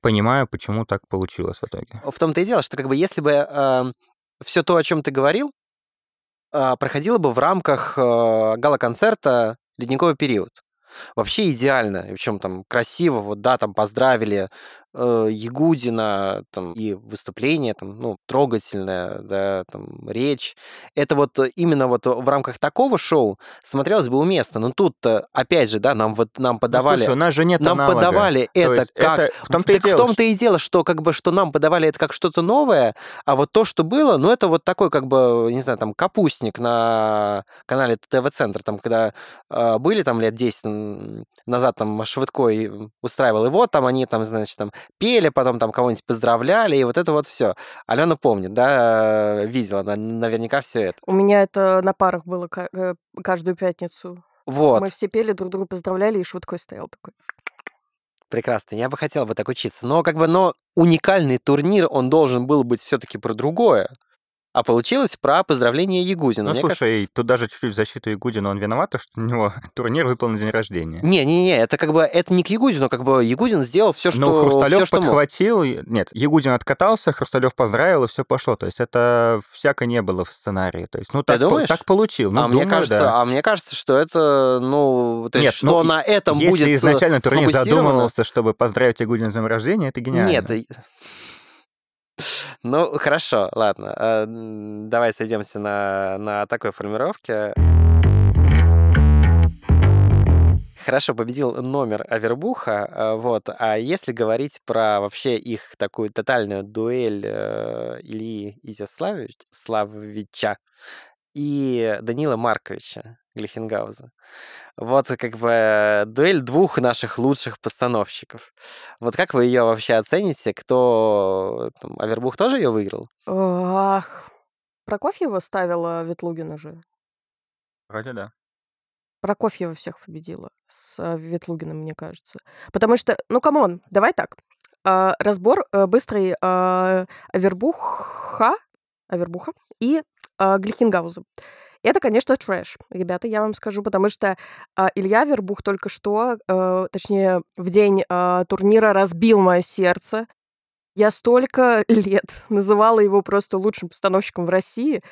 понимаю, почему так получилось в итоге. В том-то и дело, что как бы если бы все то, о чем ты говорил, а, проходило бы в рамках э, гала-концерта «Ледниковый период». Вообще идеально, и причем там красиво, вот да, там поздравили э, Ягудина, там и выступление, там, ну, трогательное, да, там, речь. Это вот э, именно вот в рамках такого шоу смотрелось бы уместно. Но тут, опять же, да, нам вот нам Ну, подавали... слушай, у нас же нет нам аналога. подавали То это как... это в том-то и так в дело, том-то и дело, что как бы что нам подавали это как что-то новое, а вот то, что было, ну это вот такой как бы, не знаю, там капустник на канале ТВ-центр, там когда э, были там лет 10 н- назад там Швыдко и устраивал, и вот там они там, значит, там пели, потом там кого-нибудь поздравляли, и вот это вот все. Алена помнит, да, э, видела она наверняка все это. У меня это на парах было э, каждую пятницу. Вот. Мы все пели, друг друга поздравляли, и Швыдкой стоял такой. Прекрасно, я бы хотел бы так учиться. Но как бы, но уникальный турнир, он должен был быть все-таки про другое. А получилось про поздравление Ягузина. Ну, Мне слушай, тут даже чуть-чуть в защиту Ягудина он виноват, то, что у него турнир выпал на день рождения. Не-не-не, это как бы это не к Ягузину, как бы Ягузин сделал все, что, Ну, Хрусталев всё, что мог. подхватил, и- нет, Ягудин откатался, Хрусталев поздравил, и все пошло. То есть это всяко не было в сценарии. То есть, ну, так, по- думаешь? так получил. Ну, а, мне думаю, кажется, да. а мне кажется, что это, ну, то есть, Нет, что ну, на этом Если будет э, изначально турнир задумывался, чтобы поздравить Ягудина с днем рождения, это гениально. Нет, и- Ну, хорошо, ладно. Э, давай сойдемся на, на такой формировке. Хорошо, победил номер Авербуха, э, вот. А если говорить про вообще их такую тотальную дуэль э, Ильи Изяславовича и Данила Марковича, Глихенгауза, вот как бы дуэль двух наших лучших постановщиков. Вот как вы ее вообще оцените? Кто... Там, Авербух тоже ее выиграл? Ах, Прокофьева ставила Ветлугина же. Вроде да. Прокофьева всех победила с э, Ветлугиным, мне кажется. Потому что, ну, come on, давай так. А, разбор э, быстрый а, Авербуха, Авербуха и а, Глихенгауза. Это, конечно, трэш, ребята, я вам скажу, потому что э, Илья Вербух только что, э, точнее, в день э, турнира разбил мое сердце. Я столько лет называла его просто лучшим постановщиком в России,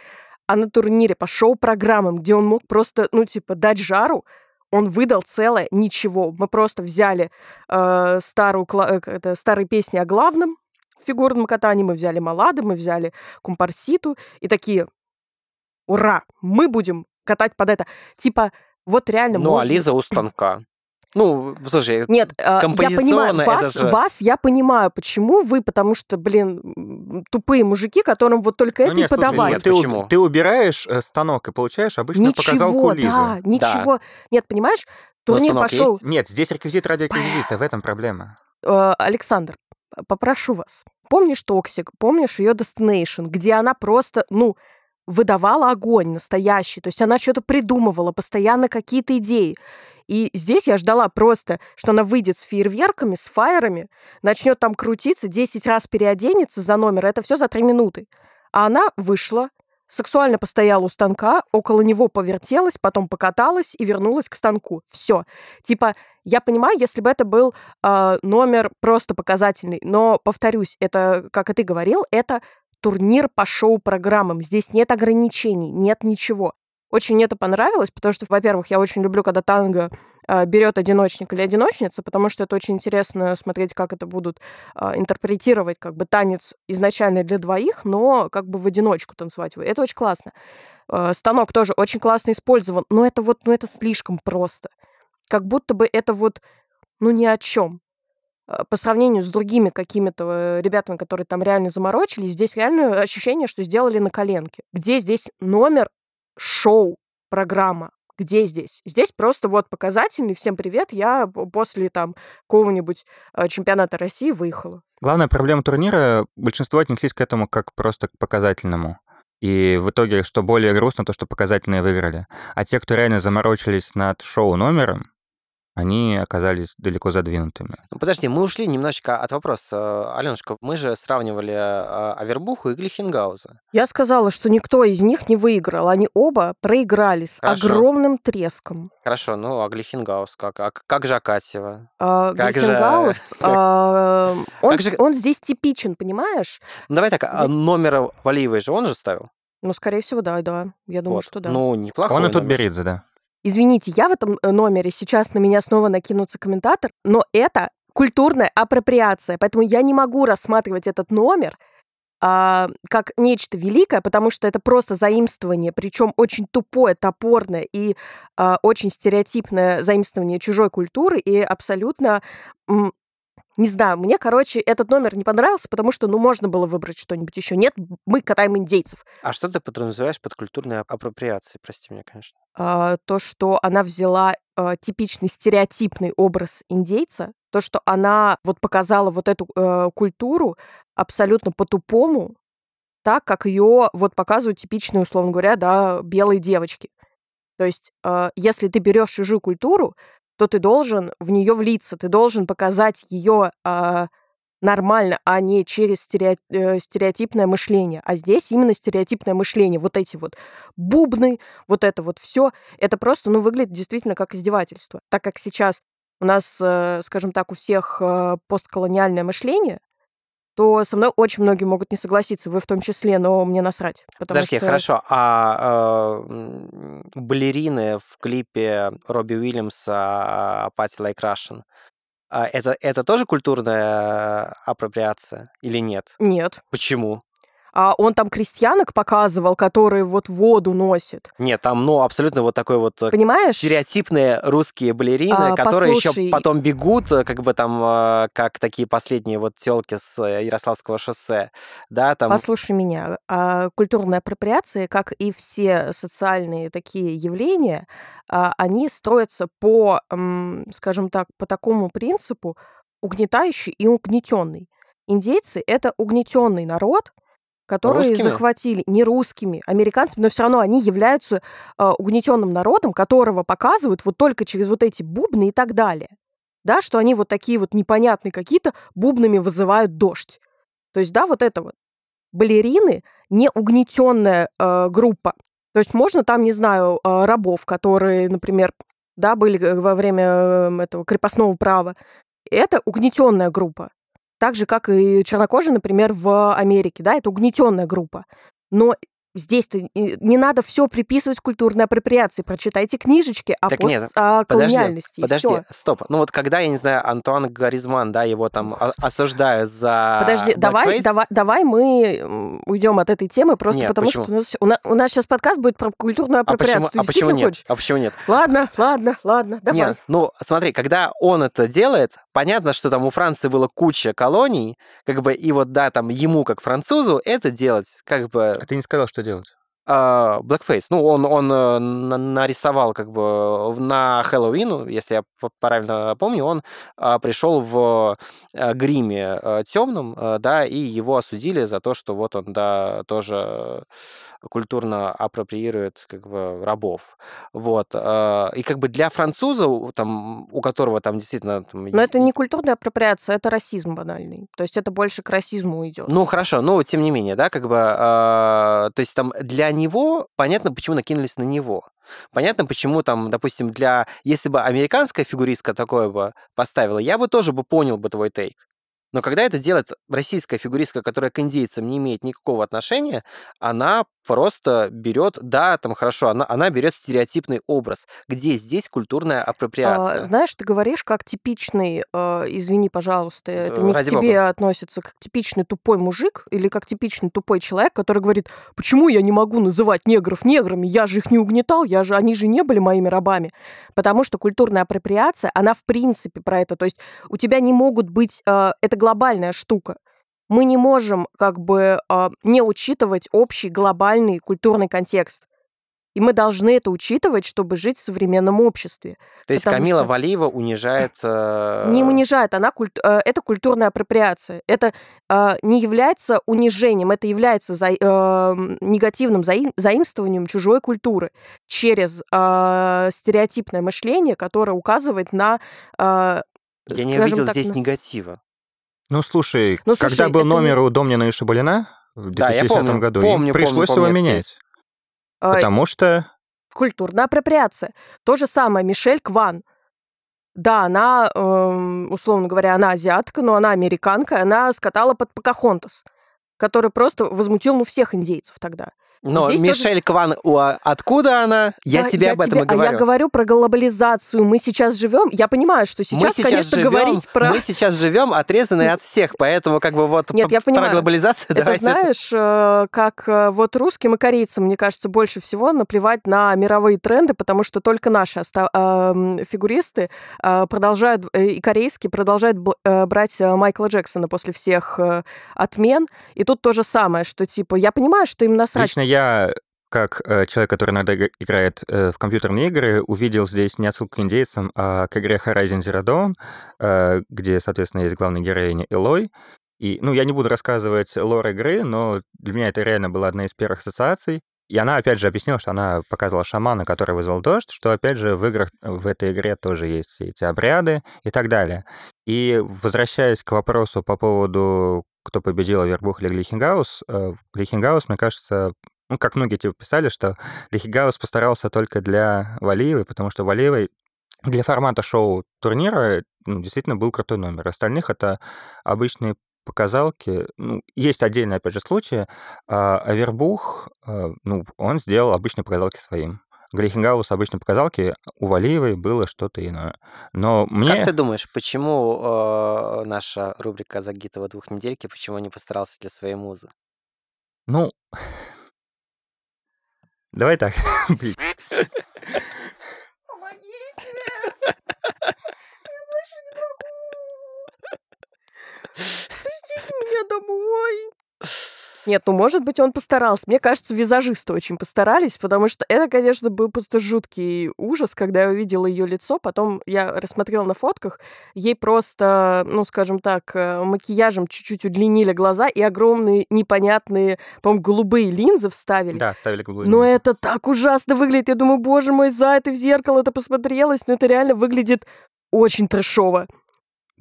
а на турнире по шоу-программам, где он мог просто, ну, типа, дать жару, он выдал целое ничего. Мы просто взяли э, старую, э, это, старые песни о главном фигурном катании, мы взяли Малады, мы взяли Компарситу, и такие, ура, мы будем катать под это. Типа, вот реально... Ну, а Лиза у станка. Ну, слушай, Нет, я понимаю, вас, же... вас я понимаю, почему вы, потому что, блин, тупые мужики, которым вот только ну, это нет, и подавали. Нет, ты, почему? ты убираешь э, станок и получаешь обычно ничего, показалку Лизы. Да, ничего. Да. Нет, понимаешь, турнир пошел... Есть? Нет, здесь реквизит ради реквизита, в этом проблема. Э, Александр, попрошу вас, помнишь Toxic, помнишь ее Destination, где она просто, ну, выдавала огонь настоящий. То есть она что-то придумывала, постоянно какие-то идеи. И здесь я ждала просто, что она выйдет с фейерверками, с фаерами, начнет там крутиться, 10 раз переоденется за номер. Это все за 3 минуты. А она вышла, сексуально постояла у станка, около него повертелась, потом покаталась и вернулась к станку. Все. Типа, я понимаю, если бы это был э, номер просто показательный, но, повторюсь, это, как и ты говорил, это турнир по шоу-программам. Здесь нет ограничений, нет ничего. Очень это понравилось, потому что, во-первых, я очень люблю, когда танго э, берет одиночник или одиночница, потому что это очень интересно смотреть, как это будут э, интерпретировать, как бы танец изначально для двоих, но как бы в одиночку танцевать. Это очень классно. Э, станок тоже очень классно использован, но это вот, ну это слишком просто. Как будто бы это вот, ну ни о чем. Э, по сравнению с другими какими-то э, ребятами, которые там реально заморочились, здесь реально ощущение, что сделали на коленке. Где здесь номер, шоу, программа? Где здесь? Здесь просто вот показательный. Всем привет, я после там какого-нибудь э, чемпионата России выехала. Главная проблема турнира, большинство отнеслись к этому как просто к показательному. И в итоге, что более грустно, то, что показательные выиграли. А те, кто реально заморочились над шоу-номером, они оказались далеко задвинутыми. Ну, подожди, мы ушли немножечко от вопроса. Аленушка, мы же сравнивали а, Авербуху и Глихенгауза. Я сказала, что никто из них не выиграл. Они оба проиграли с Хорошо. огромным треском. Хорошо, ну а Глихенгаус как? А как же Акатьева? А, как Глихенгаус, же... а, он, как же... он здесь типичен, понимаешь? Ну, давай так, а здесь... номер Валиевой же он же ставил? Ну, скорее всего, да, да. Я думаю, вот. что да. Ну, неплохо. Он и тут Беридзе, да. Извините, я в этом э, номере, сейчас на меня снова накинутся комментатор, но это культурная апроприация, поэтому я не могу рассматривать этот номер а, как нечто великое, потому что это просто заимствование, причем очень тупое, топорное и а, очень стереотипное заимствование чужой культуры и абсолютно не знаю, мне, короче, этот номер не понравился, потому что, ну, можно было выбрать что-нибудь еще. Нет, мы катаем индейцев. А что ты подразумеваешь под культурной апроприацией? Прости меня, конечно. А, то, что она взяла а, типичный стереотипный образ индейца, то, что она вот показала вот эту а, культуру абсолютно по-тупому, так, как ее вот показывают типичные, условно говоря, да, белые девочки. То есть, э, если ты берешь чужую культуру, то ты должен в нее влиться, ты должен показать ее э, а, нормально, а не через э, стереотипное мышление. А здесь именно стереотипное мышление. Вот эти вот бубны, вот это вот все, это просто, ну, выглядит действительно как издевательство. Так как сейчас у нас, э, скажем так, у всех э, постколониальное мышление, то со мной очень многие могут не согласиться, вы в том числе, но мне насрать. Подожди, что... хорошо. А э, балерины в клипе Робби Уильямса «Party Like Russian» это, это тоже культурная апроприация или нет? Нет. Почему? А он там крестьянок показывал, которые вот воду носят. Нет, там, ну, абсолютно вот такой вот э, Понимаешь? стереотипные русские балерины, А, которые еще послушай. потом бегут, э, как бы там, э, как такие последние вот телки с Ярославского шоссе, да, там... Послушай меня, а, культурная апроприация, как и все социальные такие явления, а, они строятся по, скажем так, по такому принципу угнетающий и угнетенный. Индейцы это угнетенный народ, которые Русскими? захватили не русскими, американцами, но все равно они являются а, угнетенным народом, которого показывают вот только через вот эти бубны и так далее. Да, что они вот такие вот непонятные какие-то бубнами вызывают дождь. То есть, да, вот это вот балерины не угнетенная э, группа. То есть можно там, не знаю, э, рабов, которые, например, да, были э, во время э, этого крепостного права. Это угнетенная группа. Так же, как и чернокожие, например, в Америке, да, это угнетенная группа. Но здесь-то и не надо все приписывать культурной апроприации. Прочитайте книжечки о, Так пост- нет, о Подожди, колониальности. и подожди, всё. стоп. Ну вот когда, я не знаю, Антуан Гаризман, да, его там о- осуждают за Подожди, давай, давай, давай мы уйдем от этой темы просто Нет, потому, почему? что у нас, у, на- у нас сейчас подкаст будет про культурную А апроприацию. почему, Ты а почему нет? хочешь? А почему нет? Ладно, ладно, ладно, давай. Нет, ну смотри, когда он это делает, понятно, что там у Франции было куча колоний, как бы, и вот да, там ему как французу это делать, как бы А ты не сказал, что делать. А, Blackface. Ну, он, он э, на- нарисовал как бы в- на Хэллоуин, если я правильно помню, он а, пришел в э, гриме темном, да, и его осудили за то, что вот он, да, тоже культурно апроприирует как бы рабов. Вот. э, И как бы для француза, там, у которого там действительно... там, Но это не культурная апроприация, это расизм банальный. То есть это больше к расизму идет. Ну, хорошо, но тем не менее, да, как бы, а, то есть там для него понятно, почему накинулись на него. Понятно, почему там, допустим, для... Если бы американская фигуристка такое бы поставила, я бы тоже бы понял бы твой тейк. Но когда это делает российская фигуристка, которая к индейцам не имеет никакого отношения, она просто берет, да, там хорошо, она, она берет стереотипный образ. Где здесь культурная А, апроприация? знаешь, ты говоришь как типичный, э, извини, пожалуйста, это не к ради тебе бога. относится, как типичный тупой мужик или как типичный тупой человек, который говорит, почему я не могу называть негров неграми, я же их не угнетал, я же, они же не были моими рабами. Потому что культурная апроприация, она в принципе про это. То есть у тебя не могут быть, э, это глобальная штука. Мы не можем как бы э, не учитывать общий глобальный культурный контекст. И мы должны это учитывать, чтобы жить в современном обществе. То есть Камила что- Валиева унижает... э, Не унижает, она культ- э, это культурная апроприация. Это э, не является унижением, это является за- э, негативным заим- заимствованием чужой культуры через э, стереотипное мышление, которое указывает на э, Я не увидел так, здесь на- негатива. Ну, слушай, Ну, когда слушай, был это не- номер у Домнина и Шабалина в Да, я 2010 помню, году, им помню, помню, пришлось помню его этот менять. э, Потому что культурная апроприация. То же самое Мишель Кван. Да, она, эм, условно говоря, она азиатка, но она американка, она скатала под Покахонтас, который просто возмутил ну, всех индейцев тогда. Но Здесь тоже- Мишель Кван, у- а откуда она? Я Да, тебе об этом тебе- и говорю. А я говорю про глобализацию. Мы сейчас живем. Я понимаю, что сейчас, мы сейчас конечно, живем, говорить про. мы сейчас живем отрезанные от всех, поэтому как бы вот Нет, я понимаю. про глобализацию Это давайте. знаешь, э, как э, вот русским и корейцам, мне кажется, больше всего наплевать на мировые тренды, потому что только наши оста- эм, фигуристы э, продолжают, э, и корейские продолжают э, брать э, Майкла Джексона после всех э, отмен. И тут то же самое, что типа, я понимаю, что им насрать. лично я, как э, человек, который иногда иг- играет э, в компьютерные игры, увидел здесь не отсылку к индейцам, а к игре Horizon Zero Dawn, э, где, соответственно, есть главная героиня Элой. И, ну, я не буду рассказывать лор игры, но для меня это реально была одна из первых ассоциаций. И она, опять же, объяснила, что она показывала шамана, который вызвал дождь, что, опять же, в играх в этой игре тоже есть все эти обряды и так далее. И возвращаясь к вопросу по поводу, кто победил, Вербух или Глихенгаус, э, Глихенгаус, мне кажется, ну, как многие типа писали, что Лихигаус постарался только для Валиевой, потому что Валиевой для формата шоу турнира ну, действительно был крутой номер. Остальных это обычные показалки. Ну, есть отдельные, опять же, случаи. А Авербух, э, ну, он сделал обычные показалки своим. Глейхенгаус обычные показалки, у Валиевой было что-то иное. Но мне... Как ты думаешь, почему э, наша рубрика Загитова двухнедельки, почему не постарался для своей музы? Ну, давай так. Блин. Отвезите меня домой. Нет, ну, может быть, он постарался. Мне кажется, визажисты очень постарались, потому что это, конечно, был просто жуткий ужас, когда я увидела ее лицо. Потом я рассмотрела на фотках. Ей просто, ну, скажем так, э, макияжем чуть-чуть удлинили глаза и огромные непонятные, по-моему, голубые линзы вставили. Да, вставили голубые Но линзы. это так ужасно выглядит. Я думаю, боже мой, за это в зеркало это посмотрелась. Но это реально выглядит очень трэшово.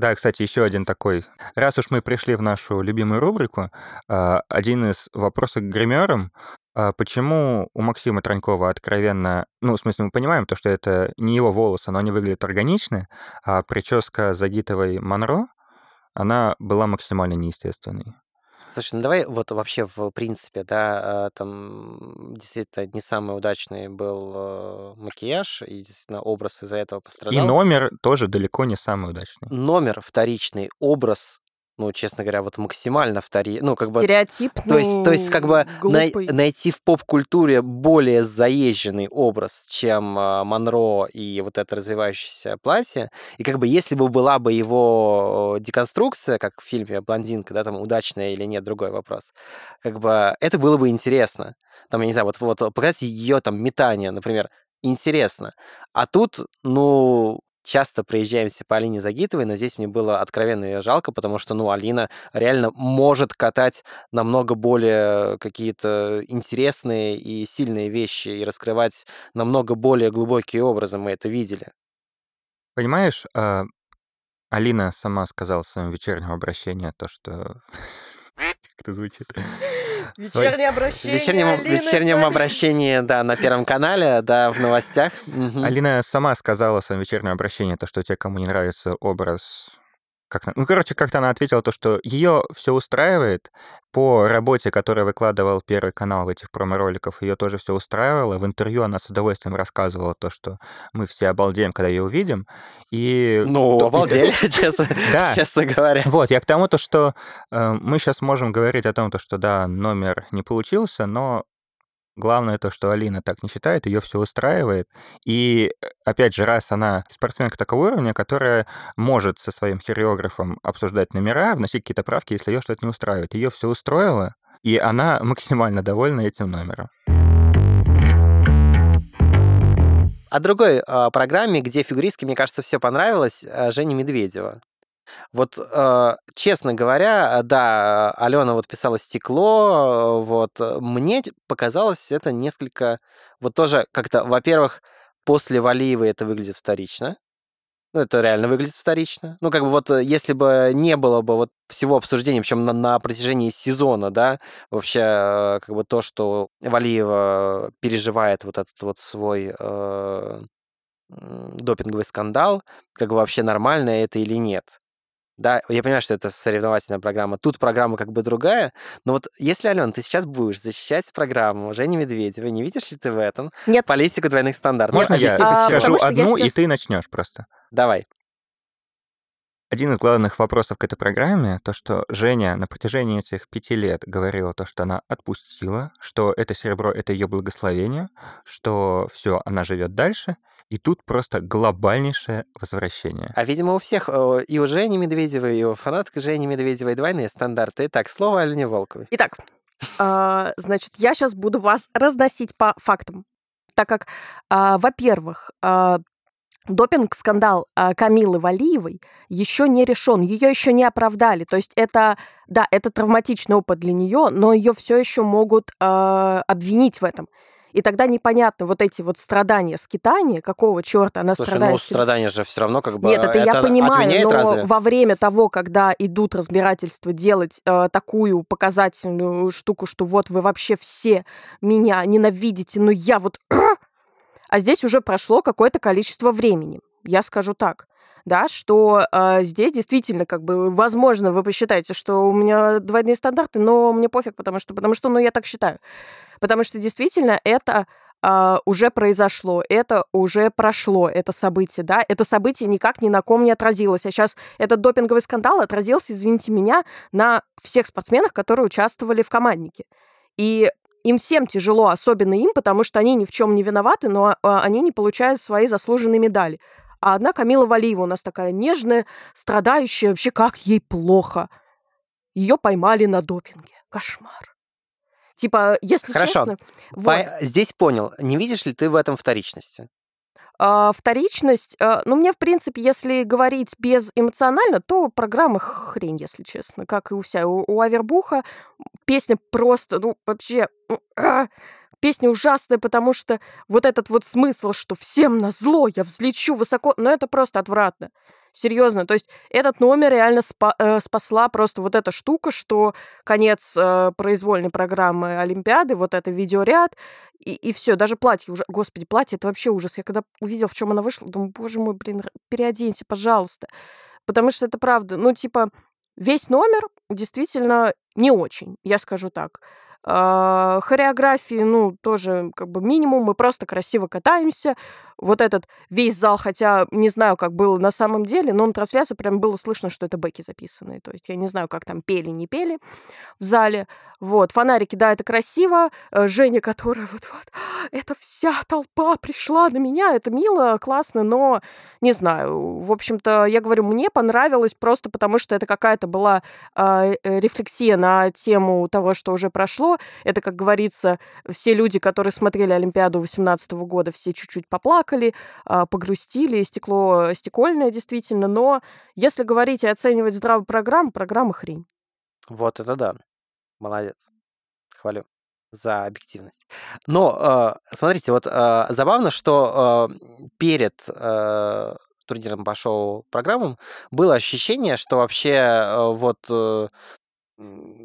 Да, кстати, еще один такой. Раз уж мы пришли в нашу любимую рубрику, а, один из вопросов к гримерам. а Почему у Максима Транькова откровенно... Ну, в смысле, мы понимаем то, что это не его волосы, но они выглядят органично, а прическа Загитовой Монро, она была максимально неестественной. Слушай, ну давай вот вообще в принципе, да, а, там действительно не самый удачный был э, макияж, и действительно образ из-за этого И пострадал. номер тоже далеко не самый удачный. Номер вторичный, образ, ну, честно говоря, вот максимально втори... Ну, как бы... Стереотипный, То есть, то есть, как бы най- найти в поп-культуре более заезженный образ, чем а, Монро и вот это развивающееся платье. И как бы если бы была бы его э, деконструкция, как в фильме «Блондинка», да, там удачная или нет, другой вопрос, как бы это было бы интересно. Там, я не знаю, вот, вот показать ее там метание, например, интересно. А тут, ну, часто проезжаемся по Алине Загитовой, но здесь мне было откровенно ее жалко, потому что, ну, Алина реально может катать намного более какие-то интересные и сильные вещи и раскрывать намного более глубокие образы, мы это видели. Понимаешь, а, Алина сама сказала в своем вечернем обращении то, что... Как это звучит? Свой- Вечернее В обращение вечернем, Алины вечернем обращении, да, на Первом канале, да, в новостях. Алина сама сказала в своем вечернем обращении то, что те, кому не нравится образ... Как... Ну, короче, как-то она ответила то, что ее все устраивает. По работе, которую выкладывал Первый канал в этих промо-роликах, ее тоже все устраивало. В интервью она с удовольствием рассказывала то, что мы все обалдеем, когда ее увидим. И... Ну, то- обалдели, честно, Да. честно говоря. Вот, я к тому, то, что э, мы сейчас можем говорить о том, то, что да, номер не получился, но главное то, что Алина так не считает, ее все устраивает. И, э, опять же, раз она спортсменка такого уровня, которая может со своим хореографом обсуждать номера, вносить какие-то правки, если ее что-то не устраивает. Ее все устроило, и она максимально довольна этим номером. О другой а, программе, где фигуристке, мне кажется, все понравилось, а, Женя Медведева. Вот, э, честно говоря, э, да, Алена вот писала «Стекло», э, вот, э, мне показалось это несколько, вот тоже как-то, во-первых, после Валиевой это выглядит вторично, ну, это реально выглядит вторично. Ну, как бы вот, э, если бы не было бы вот всего обсуждения, причем на, на протяжении сезона, да, вообще, э, как бы то, что Валиева переживает вот этот вот свой э, допинговый скандал, как бы вообще нормально это или нет. Да, я понимаю, что это соревновательная программа. Тут программа как бы другая. Но вот если, Алена, ты сейчас будешь защищать программу Жени Медведевой, не видишь ли ты в этом Нет. политику двойных стандартов? Можно я а, скажу что я одну, и сейчас- ты начнешь просто? Давай. Один из главных вопросов к этой программе, то, что Женя на протяжении этих пяти лет говорила то, что она отпустила, что это серебро — это ее благословение, что все, она живет дальше, и тут просто глобальнейшее возвращение. А, видимо, у всех, и у Жени Медведевой, и у фанаток Жени Медведевой двойные стандарты. Итак, слово Алене Волковой. Итак, а, значит, я сейчас буду вас разносить по фактам. Так как, а, во-первых, а, допинг-скандал Камилы Валиевой еще не решен, ее еще не оправдали. То есть это, да, это травматичный опыт для нее, но ее все еще могут обвинить в этом. И тогда непонятно вот эти вот страдания скитания, какого черта она Слушай, страдает. ну страдания же все равно как бы... Нет, это, я понимаю, но разве? во время того, когда идут разбирательства, делать э, такую показательную штуку, что вот вы вообще все меня ненавидите, но я вот... А здесь уже прошло какое-то количество времени, я скажу так. Да, что э, здесь действительно, как бы, возможно, вы посчитаете, что у меня двойные стандарты, но мне пофиг, потому что, потому что, ну, я так считаю. Потому что действительно это а, уже произошло, это уже прошло, это событие, да, это событие никак ни на ком не отразилось. А сейчас этот допинговый скандал отразился, извините меня, на всех спортсменах, которые участвовали в команднике. И им всем тяжело, особенно им, потому что они ни в чем не виноваты, но а, они не получают свои заслуженные медали. А одна Камила Валиева у нас такая нежная, страдающая, вообще как ей плохо. Ее поймали на допинге. Кошмар. Типа, если Хорошо. честно... Вот, По- Здесь понял. Не видишь ли ты в этом вторичности? а, вторичность, а, ну, мне, в принципе, если говорить без эмоционально, то программа хрень, если честно, как и у вся. У, у Авербуха песня просто, ну, вообще... Песня ужасная, потому что вот этот вот смысл, что всем на зло я взлечу высоко, ну это просто отвратно. Серьезно, то есть этот номер реально спа- э, спасла просто вот эта штука, что конец э, произвольной программы Олимпиады, вот это видеоряд, и, и все, даже платье уже, господи, платье это вообще ужас. Я когда увидел, в чем она вышла, думаю, боже мой, блин, переоденься, пожалуйста. Потому что это правда, ну типа весь номер действительно не очень, я скажу так. А, Хореографии, ну, тоже как бы минимум, мы просто красиво катаемся. Вот этот весь зал, хотя не знаю, как было на самом деле, но на трансляции прям было слышно, что это бэки записанные. То есть я не знаю, как там пели, не пели в зале. Вот, фонарики, да, это красиво. Э, Женя, которая вот-вот, это вся толпа пришла на меня, это мило, классно, но не знаю. В общем-то, я говорю, мне понравилось просто потому, что это какая-то была а, э, рефлексия на тему того, что уже прошло. Это, как говорится, все люди, которые смотрели Олимпиаду 2018 года, все чуть-чуть поплакали, а, погрустили, стекло стекольное действительно, но если говорить и оценивать здравую программу, программа хрень. Вот это да. Молодец. Хвалю за объективность. Но э, смотрите, вот э, забавно, что э, перед э, турниром по шоу-программам было ощущение, что вообще э, вот э,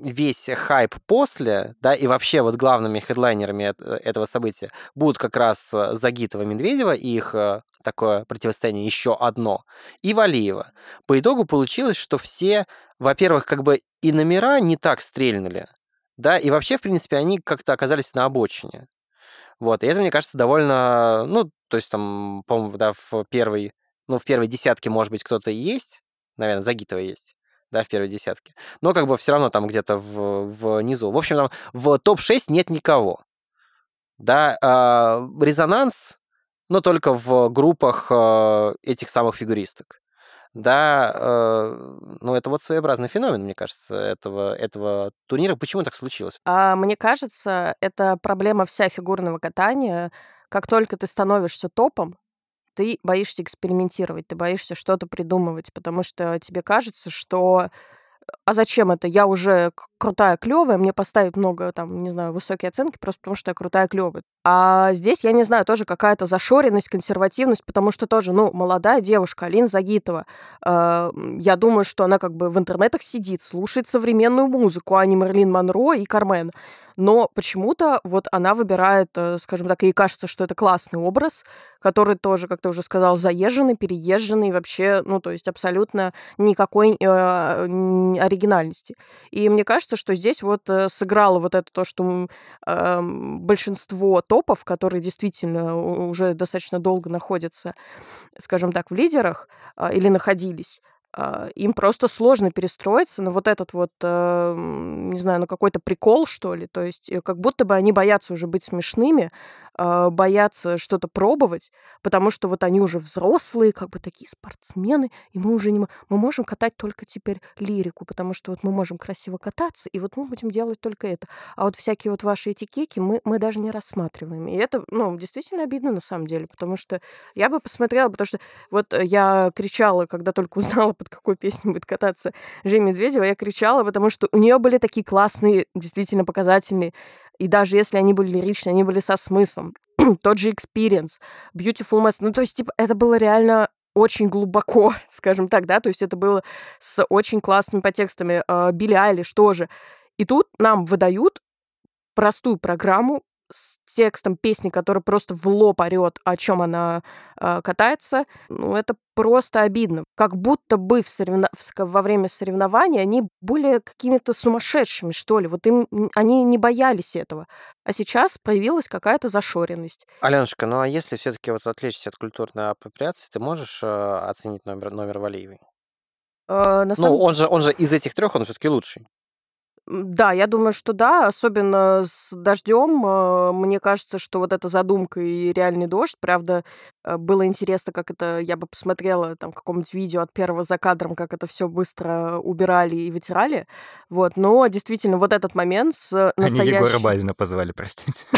весь хайп после, да, и вообще вот главными хедлайнерами эт- этого события будут как раз э, Загитова и Медведева, и их э, такое противостояние еще одно, и Валиева. По итогу получилось, что все, во-первых, как бы и номера не так стрельнули, да, и вообще, в принципе, они как-то оказались на обочине. Вот, и это, мне кажется, довольно, ну, то есть там, по-моему, да, в первой, ну, в первой десятке, может быть, кто-то есть, наверное, Загитова есть, да, в первой десятке, но как бы все равно там где-то в, внизу. В общем, там в топ-6 нет никого, да, а, резонанс, но только в группах э, этих самых фигуристок. Да, э, ну это вот своеобразный феномен, мне кажется, этого, этого турнира. Почему так случилось? А, мне кажется, это проблема вся фигурного катания. Как только ты становишься топом, ты боишься экспериментировать, ты боишься что-то придумывать, потому что тебе кажется, что а зачем это? Я уже крутая, клевая, мне поставят много, там, не знаю, высокие оценки просто потому, что я крутая, клевая. А здесь, я не знаю, тоже какая-то зашоренность, консервативность, потому что тоже, ну, молодая девушка, Алина Загитова, э, я думаю, что она как бы в интернетах сидит, слушает современную музыку, а не Мерлин Монро и Кармен. Но почему-то вот она выбирает, э, скажем так, ей кажется, что это классный образ, который тоже, как ты уже сказал, заезженный, переезженный, вообще, ну, то есть абсолютно никакой э, оригинальности. И мне кажется, что здесь вот э, сыграло вот это то, что эм, большинство топов, которые действительно уже достаточно долго находятся, скажем так, в лидерах а, или находились, а, им просто сложно перестроиться на вот этот вот, м, не знаю, на какой-то прикол, что ли. То есть э, как будто бы они боятся уже быть смешными, а, боятся что-то пробовать, потому что вот они уже взрослые, как бы такие спортсмены, и мы уже не... Мы можем катать только теперь лирику, потому что вот мы можем красиво кататься, и вот мы будем делать только это. А вот всякие вот ваши этикеки мы, мы даже не рассматриваем. И это, ну, действительно обидно на самом деле, потому что я бы посмотрела, потому что вот я кричала, когда только узнала, под какой песней будет кататься Женя Медведева, я кричала, потому что у нее были такие классные, действительно показательные, и даже если они были лиричные, они были со смыслом. Тот же Experience, Beautiful Mess, ну то есть, типа, это было реально очень глубоко, скажем так, да, то есть это было с очень классными подтекстами. э, Билли Айлиш тоже. И тут нам выдают простую программу с текстом песни, которая просто в лоб орет, о чем она э, катается, ну, это просто обидно. Как будто бы в соревно... во время соревнований они были какими-то сумасшедшими, что ли. Вот им они не боялись этого. А сейчас появилась какая-то зашоренность. Аленушка, ну а если все-таки вот отвлечься от культурной апроприации, ты можешь э, оценить номер, номер Валиевой? Э, на Ну, самом он же, он же из этих трех, он все-таки лучший. Да, я думаю, что да, особенно с дождем. Э, мне кажется, что вот эта задумка и реальный дождь, правда, э, было интересно, как это, я бы посмотрела там в каком-нибудь видео от первого за кадром, как это все быстро убирали и вытирали. Вот, но действительно, вот этот момент с настоящим... Они Егора Балина позвали, простите.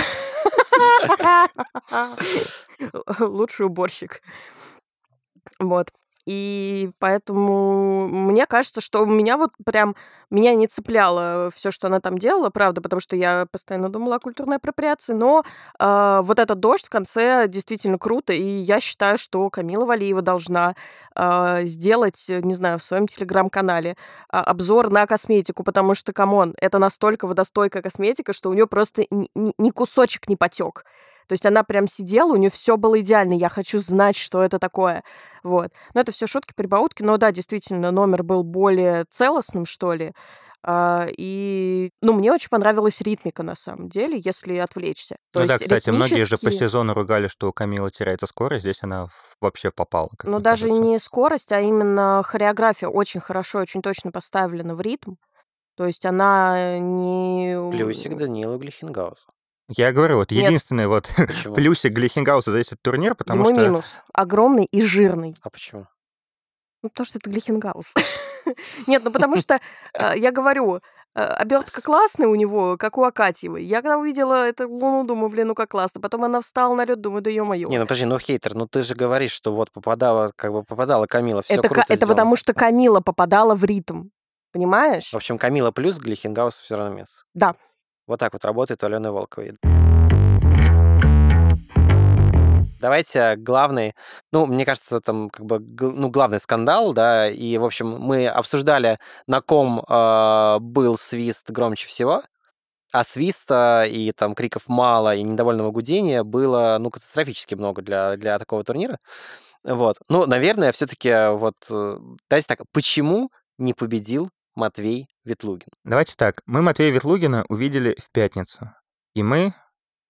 Лучший уборщик. Вот. И поэтому мне кажется, что у меня вот прям меня не цепляло все, что она там делала, правда, потому что я постоянно думала о культурной апроприации, но э, вот этот дождь в конце действительно круто, и я считаю, что Камила Валиева должна э, сделать, не знаю, в своем телеграм-канале э, обзор на косметику, потому что, come on, это настолько водостойкая косметика, что у нее просто ни, ни кусочек не потек. То есть она прям сидела, у нее все было идеально. Я хочу знать, что это такое. Вот. Но это все шутки, прибаутки. Но да, действительно, номер был более целостным, что ли. А, и, ну, мне очень понравилась ритмика, на самом деле, если отвлечься. То ну есть, да, кстати, многие же по сезону ругали, что Камила теряется скорость, здесь она вообще попала. Ну, даже кажется. не скорость, а именно хореография очень хорошо, очень точно поставлена в ритм. То есть она не... Плюсик Данила Глихенгауза. Я говорю, вот Нет. единственный вот плюсик Глихенгауза за этот турнир, потому Ему что... минус. Огромный и жирный. А почему? Ну, потому что это Глихенгаус. Нет, ну потому что, э, я говорю, э, обертка классная у него, как у Акатьевой. Я когда увидела эту луну, думаю, блин, ну как классно. Потом она встала на лед, думаю, да ё-моё. Не, ну подожди, ну хейтер, ну ты же говоришь, что вот попадала, как бы попадала Камила, все это, круто Это сделано. потому что Камила попадала в ритм. Понимаешь? В общем, Камила плюс, Глихенгаус все равно минус. Да. Вот так вот работает у Алены Волковой. Давайте главный, ну, мне кажется, там как бы ну, главный скандал, да, и, в общем, мы обсуждали, на ком э, был свист громче всего, а свиста и там криков мало, и недовольного гудения было, ну, катастрофически много для, для такого турнира. Вот. Ну, наверное, все-таки вот, э, давайте так, почему не победил Матвей Ветлугин? Давайте так, мы Матвея Ветлугина увидели в пятницу, и мы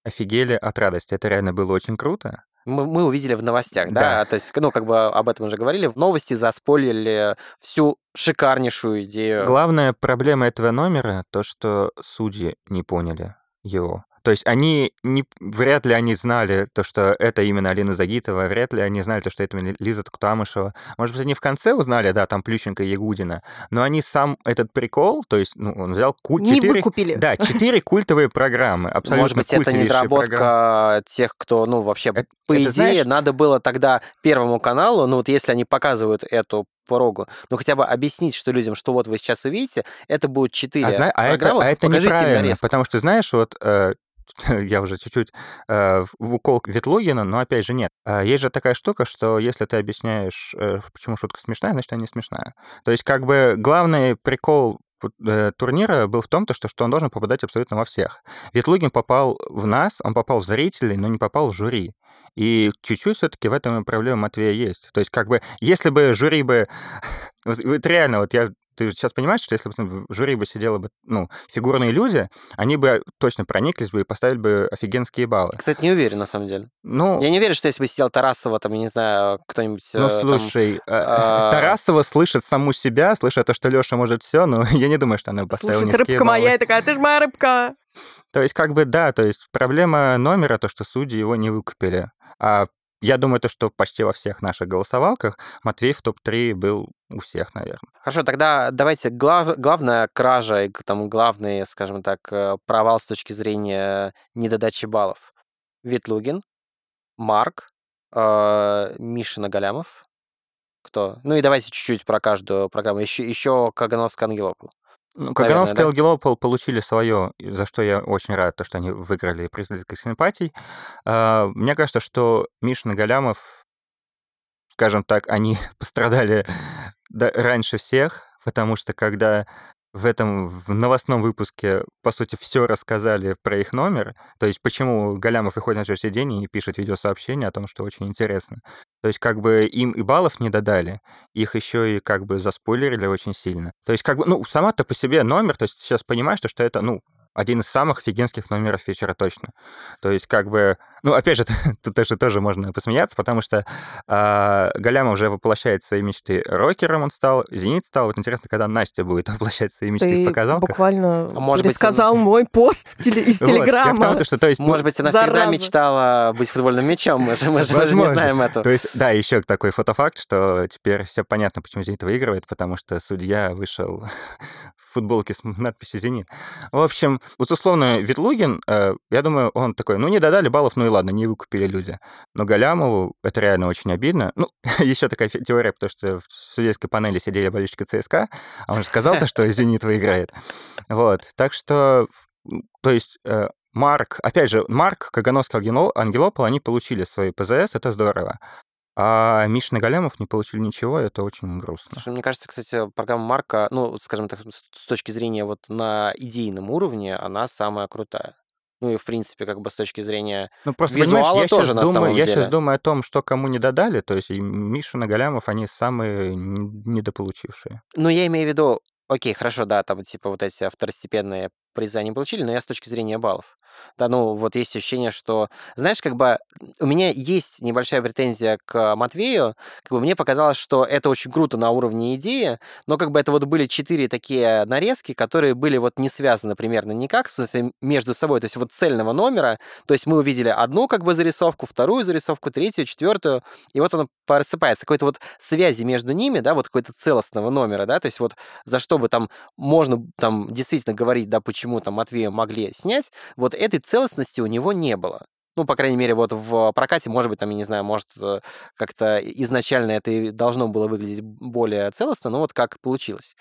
офигели от радости. Это реально было очень круто мы, мы увидели в новостях, да? да, то есть, ну, как бы об этом уже говорили, в новости заспойлили всю шикарнейшую идею. Главная проблема этого номера то, что судьи не поняли его. То есть они не, вряд ли они знали то, что это именно Алина Загитова, вряд ли они знали то, что это Лиза Туктамышева. Может быть, они в конце узнали, да, там Плющенко и Ягудина, но они сам этот прикол, то есть, ну, он взял ку- не 4, выкупили. Да, четыре культовые программы, абсолютно Может быть, это недоработка программы. тех, кто, ну, вообще, это, по это, идее, знаешь... надо было тогда Первому каналу, ну, вот если они показывают эту порогу, ну хотя бы объяснить, что людям, что вот вы сейчас увидите, это будет четыре а, зна- а программы, это, а это неправильно, потому что, знаешь, вот э, я уже чуть-чуть э, в укол Ветлугина, но опять же нет. Э, есть же такая штука, что если ты объясняешь, э, почему шутка смешная, значит, она не смешная. То есть как бы главный прикол э, турнира был в том, то, что, что он должен попадать абсолютно во всех. Ветлугин попал в нас, он попал в зрителей, но не попал в жюри. И чуть-чуть все-таки в этом и проблема Матвея есть. То есть, как бы, если бы жюри бы... Вот реально, вот я ты сейчас понимаешь, что если бы в жюри бы сидела бы, ну, фигурные люди, они бы точно прониклись бы и поставили бы офигенские баллы. Кстати, не уверен, на самом деле. Ну... Я не уверен, что если бы сидел Тарасова, там, я не знаю, кто-нибудь... Ну, э, слушай, там, а... Тарасова слышит саму себя, слышит то, что Леша может все, но я не думаю, что она бы поставила Слушай, рыбка баллы. моя, такая, ты же моя рыбка. То есть, как бы, да, то есть проблема номера, то, что судьи его не выкупили. А я думаю, то, что почти во всех наших голосовалках Матвей в топ-3 был у всех, наверное. Хорошо, тогда давайте глав, главная кража и там главный, скажем так, э, провал с точки зрения недодачи баллов. Ветлугин, Марк, э, Миша Нагалямов. Кто? Ну и давайте чуть-чуть про каждую программу. Еще, еще Кагановская Ангелопол. Ну, Кагановская да? Ангелопол получили свое, за что я очень рад, то, что они выиграли приз симпатий. Uh, мне кажется, что Мишин Галямов, скажем так, они пострадали раньше всех, потому что когда в этом в новостном выпуске, по сути, все рассказали про их номер. То есть, почему Галямов выходит на следующий день и пишет видеосообщение о том, что очень интересно. То есть, как бы им и баллов не додали, их еще и как бы заспойлерили очень сильно. То есть, как бы, ну, сама-то по себе номер, то есть сейчас понимаешь, что это, ну, один из самых офигенских номеров вечера точно. То есть, как бы, Ну, опять же, тут тоже, тоже можно посмеяться, потому что э, Галямов уже воплощает свои мечты рокером, он стал, Зенит стал. Вот интересно, когда Настя будет воплощать свои мечты Ты в показалках. буквально А может быть, пересказал мой пост в теле- из Вот, Телеграма. тому, что, то есть, ну, Может быть, она всегда Зараза. мечтала быть футбольным мячом, мы же, мы же- не знаем этого. То есть, да, еще такой фотофакт, что теперь все понятно, почему «Зенит» выигрывает, потому что судья вышел в футболке с надписью «Зенит». В общем, вот условно Ветлугин, э, я думаю, он такой, ну, не додали баллов, ну и ладно, не выкупили люди. Но Галямову это реально очень обидно. Ну, еще такая теория, потому что в судейской панели сидели болельщики ЦСКА, а он же сказал-то, что «Зенит» выиграет. Вот, так что, то есть... э, Марк, опять же, Марк, Кагановский, Ангело- Ангелопол, они получили свои ПЗС, это здорово. А Мишин и Галямов не получили ничего, это очень грустно. Слушай, мне кажется, кстати, программа Марка, ну, скажем так, с точки зрения вот на идейном уровне, она самая крутая. Ну и, в принципе, как бы с точки зрения... Ну, просто, Визуала я тоже сейчас на думаю, самом я деле. сейчас думаю о том, что кому не додали, то есть и Мишин и Галямов, они самые недополучившие. Ну, я имею в виду, окей, хорошо, да, там, типа, вот эти второстепенные призы они получили, но я с точки зрения баллов. Да, ну, вот есть ощущение, что... Знаешь, как бы у меня есть небольшая претензия к Матвею. Как бы мне показалось, что это очень круто на уровне идеи, но как бы это вот были четыре такие нарезки, которые были вот не связаны примерно никак, в смысле, между собой, то есть вот цельного номера. То есть мы увидели одну как бы зарисовку, вторую зарисовку, третью, четвертую, и вот оно просыпается. Какой-то вот связи между ними, да, вот какой-то целостного номера, да, то есть вот за что бы там можно там действительно говорить, да, почему там Матвея могли снять, вот этой целостности у него не было. Ну, по крайней мере, вот в прокате, может быть, там, я не знаю, может, э, как-то изначально это и должно было выглядеть более целостно, но вот как получилось.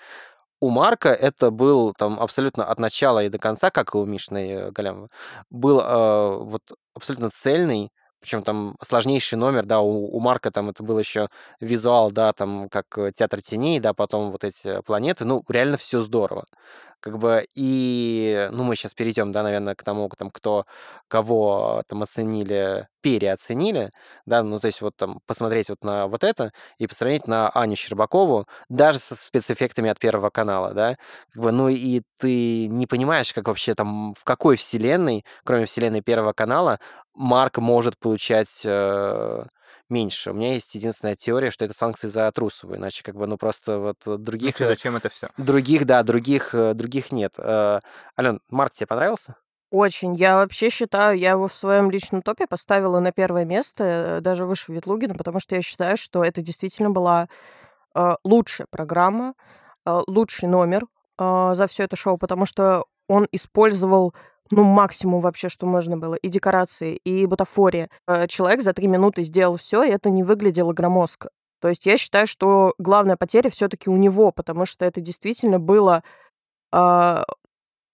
У Марка это был там абсолютно от начала и до конца, как и у Мишны э, Галямова, был э, вот абсолютно цельный, причем там сложнейший номер, да, у, у Марка там это был еще визуал, да, там как э, театр теней, да, потом вот эти планеты, ну, реально все здорово. Как бы, и, ну, мы сейчас перейдем, да, наверное, к тому, там, кто, кого там оценили, переоценили, да, ну, то есть вот там посмотреть вот на вот это и посмотреть на Аню Щербакову, даже со спецэффектами от Первого канала, да, как бы, ну, и ты не понимаешь, как вообще там, в какой вселенной, кроме вселенной Первого канала, Марк может получать э, меньше. У меня есть единственная теория, что это санкции за Трусову, иначе как бы, ну, просто вот Ну, других... э, зачем это все? Других, да, других, э, других нет. Э, Ален, Марк тебе понравился? Очень. Я вообще считаю, я его в своем личном топе поставила на первое место, э, даже выше Ветлугина, потому что я считаю, что это действительно была э, лучшая программа, э, лучший номер э, за все это шоу, потому что он использовал ну, максимум вообще, что можно было. И декорации, и бутафория. Э, Человек за три минуты сделал все, и это не выглядело громоздко. То есть я считаю, что главная потеря все-таки у него, потому что это действительно было а,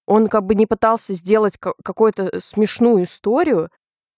он как бы не пытался сделать ка- какую-то смешную историю,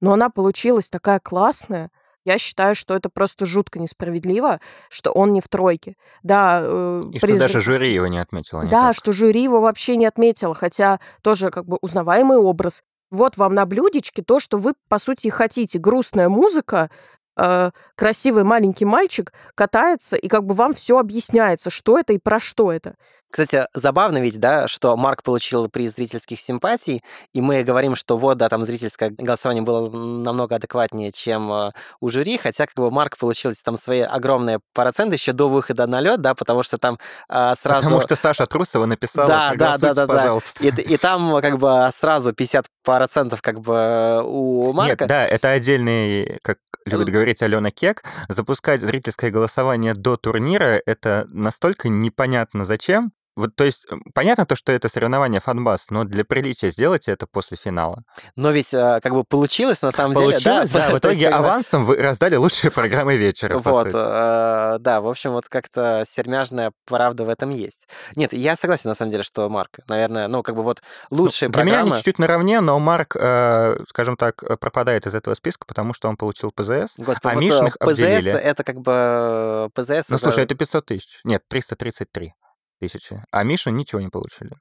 но она получилась такая классная. Я считаю, что это просто жутко несправедливо, что он не в тройке. Да, э, И что приз- даже жюри его не отметило Да, никак. что жюри его вообще не отметило, хотя тоже как бы узнаваемый образ. Вот вам на блюдечке то, что вы, по сути, хотите. Грустная музыка, э, красивый маленький мальчик катается, и как бы вам все объясняется, что это и про что это. Кстати, забавно ведь, да, что Марк получил приз зрительских симпатий, и мы говорим, что вот, да, там зрительское голосование было намного адекватнее, чем э, у жюри, хотя как бы Марк получил там свои огромные проценты еще до выхода на лед, да, потому что там э, сразу... Потому что Саша Трусова написала, Да, да, да, «Проголосуйте, да, да. пожалуйста. И, и там как бы сразу 50% как бы у Марка. Нет, да, это отдельный, как любит говорить Алена Кек, запускать зрительское голосование до турнира, это настолько непонятно зачем. Вот, то есть, понятно то, что это соревнование фанбас, но для приличия сделайте это после финала. Но ведь э, как бы получилось на самом Получилось, деле, да, в То есть, итоге бы, авансом вы раздали лучшие программы вечера, Вот, э, да, в общем, вот как-то сермяжная правда в этом есть. Нет, я согласен, на самом деле, что Марк, наверное, ну, как бы вот лучшие Для меня программы... они чуть-чуть наравне, но Марк, э, скажем так, э, пропадает из этого списка, потому что он получил ПЗС. Господи, а вот, э, Мишиных ПЗС, обделили. это как бы... ПЗС... Ну, слушай, это 500 тысяч. Нет, 333 тысячи. А Миша ничего не получили.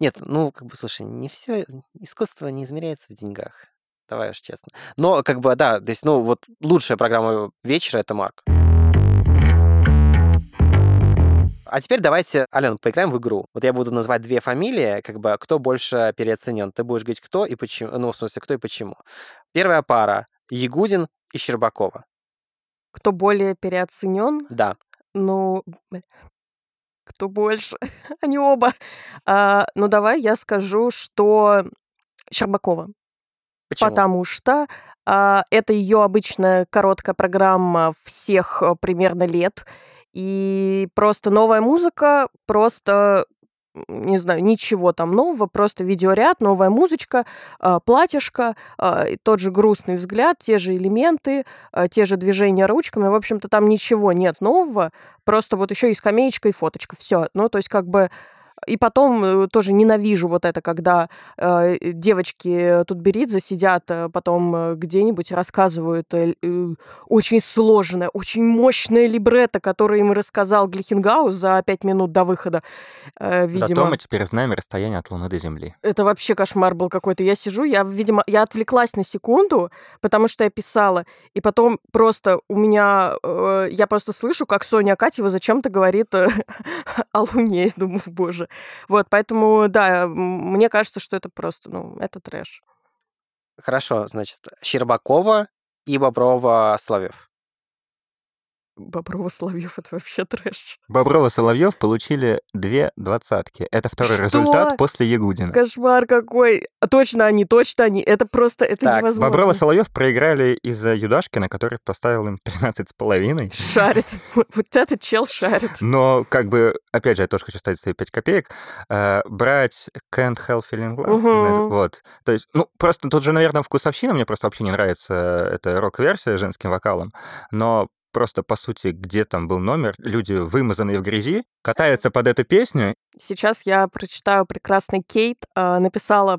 Нет, ну, как бы, слушай, не все... Искусство не измеряется в деньгах. Давай уж честно. Но, как бы, да, то есть, ну, вот лучшая программа вечера — это Марк. А теперь давайте, Ален, поиграем в игру. Вот я буду называть две фамилии, как бы кто больше переоценен. Ты будешь говорить, кто и почему. Ну, в смысле, кто и почему. Первая пара — Ягудин и Щербакова. Кто более переоценен? Да. Ну, кто больше? Они оба. А, ну, давай я скажу, что Щербакова. Почему? Потому что а, это ее обычная короткая программа всех а, примерно лет. И просто новая музыка, просто, не знаю, ничего там нового, просто видеоряд, новая музычка, а, платьишко, а, тот же грустный взгляд, те же элементы, а, те же движения ручками. В общем-то, там ничего нет нового, просто вот еще и скамеечка, и фоточка. Все. Ну, то есть, как бы и потом э, тоже ненавижу вот это, когда э, девочки Тутберидзе сидят э, потом э, где-нибудь и рассказывают э, э, очень сложное, очень мощное либретто, которое им рассказал Глихенгаус за пять минут до выхода, э, видимо. Зато мы теперь знаем расстояние от Луны до Земли. Это вообще кошмар был какой-то. Я сижу, я, видимо, я отвлеклась на секунду, потому что я писала, и потом просто у меня, э, я просто слышу, как Соня Акатьева зачем-то говорит о Луне. Я думаю, боже. Вот, поэтому, да, мне кажется, что это просто, ну, это трэш. Хорошо, значит, Щербакова и Боброва Соловьев. Боброва Соловьев это вообще трэш. Боброва Соловьев получили две двадцатки. Это второй Что? результат после Ягудина. Кошмар какой. А Точно они, точно они. Это просто, это Так, невозможно. Боброва Соловьев проиграли из-за Юдашкина, который поставил им 13 с половиной. Шарит. Вот этот чел шарит. Но, как бы, опять же, я тоже хочу ставить свои 5 копеек, э, брать Can't Help Feeling Love, вот. То есть, ну, просто тут же, наверное, вкусовщина, мне просто вообще не нравится эта рок-версия с женским вокалом, но просто, по сути, где там был номер, люди, вымазанные в грязи, катаются под эту песню, Сейчас я прочитаю прекрасный Кейт. а, Написала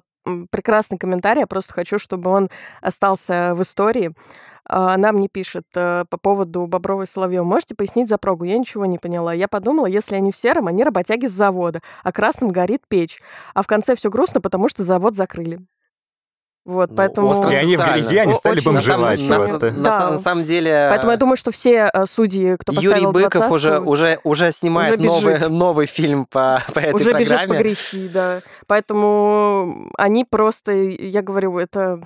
прекрасный комментарий. Я просто хочу, чтобы он остался в истории. А, Она мне пишет э, по поводу Бобровой Соловьева. Можете пояснить за прогу? Я ничего не поняла. Я подумала, если они в сером, они работяги с завода, а красным горит печь. А в конце все грустно, потому что завод закрыли. Вот, Ну, поэтому... остро и они в грязи, они О- стали очень На самом, бомжевать на- просто. на Да. са- на самом деле... Поэтому я думаю, что все э, судьи, кто Юрий поставил Быков двадцатку, уже, уже, уже снимает уже новый, новый фильм по, по этой уже бежит программе. погрести, да. Поэтому они просто, я говорю, это,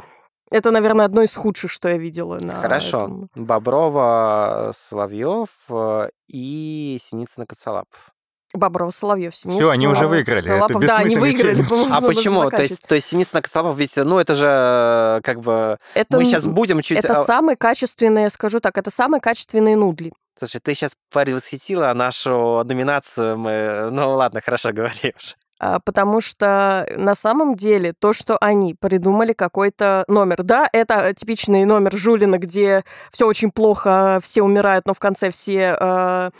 это, наверное, одно из худших, что я видела на Хорошо. этом. Боброва, Соловьев э, и Синицына Коцалапов. Бобров, Соловьев, Синицын. Всё, они уже выиграли, это Солапов. Да, они выиграли. по-моему, А почему? То есть, то есть Синицына Коцалапов, ведь, ну, это же э, как бы... это, Мы сейчас будем чуть... это а, самые качественные, скажу так, это самые качественные нудли. Слушай, ты сейчас предвосхитила нашу номинацию. Мы... Ну, ладно, хорошо, говори уже. А, Потому что на самом деле то, что они придумали какой-то номер, да, это типичный номер Жулина, где все очень плохо, все умирают, но в конце все э,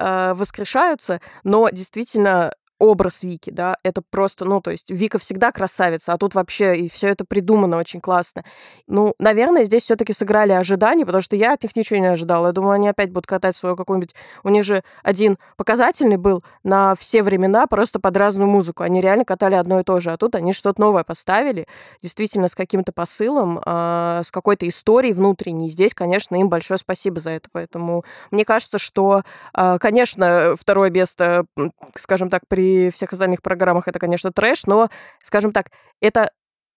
э, воскрешаются, но действительно образ Вики, да, это просто, ну, то есть Вика всегда красавица, а тут вообще и все это придумано очень классно. Ну, наверное, здесь все-таки сыграли ожидания, потому что я от них ничего не ожидала. Я думаю, они опять будут катать свою какую-нибудь... У них же один показательный был на все времена, просто под разную музыку. Они реально катали одно и то же, а тут они что-то новое поставили, действительно с каким-то посылом, а, с какой-то историей внутренней. И Здесь, конечно, им большое спасибо за это. Поэтому мне кажется, что, а, конечно, второе место, скажем так, при всех остальных программах это, конечно, трэш, но, скажем так, это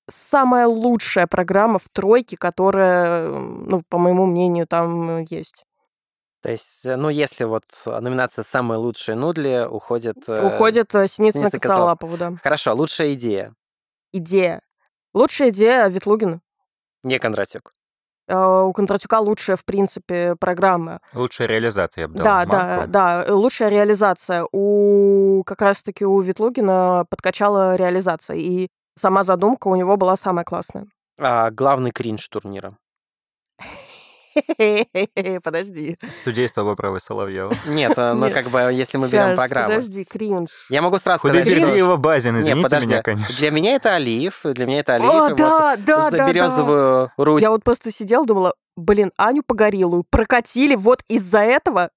самая лучшая программа в тройке, которая, ну, по моему мнению, там э, есть. То есть, э, ну, если вот номинация «Самые лучшие нудли» уходит... э, Уходит Синицына Коцалапову, да. Хорошо, лучшая идея. Идея. Лучшая идея Ветлугина. Не Кондратюк. Э, У Кондратюка лучшая, в принципе, программа. Лучшая реализация, я бы дал Да, да, марку. да, э, лучшая реализация. У как раз-таки у Ветлугина подкачала реализация, и сама задумка у него была самая классная. А, главный кринж турнира. Подожди. Судейство и Соловьева. Нет, э, ну, как бы, если мы берем программу. Подожди, кринж. Я могу сразу сказать, что... Худайбердиева Базин, Не, извините подожди. меня, конечно. Для меня это Алиев, для меня это Алиев. О, и вот да, да, за да, да. березовую Русь. Я вот просто сидела, думала, блин, Аню Погорелую прокатили вот из-за этого.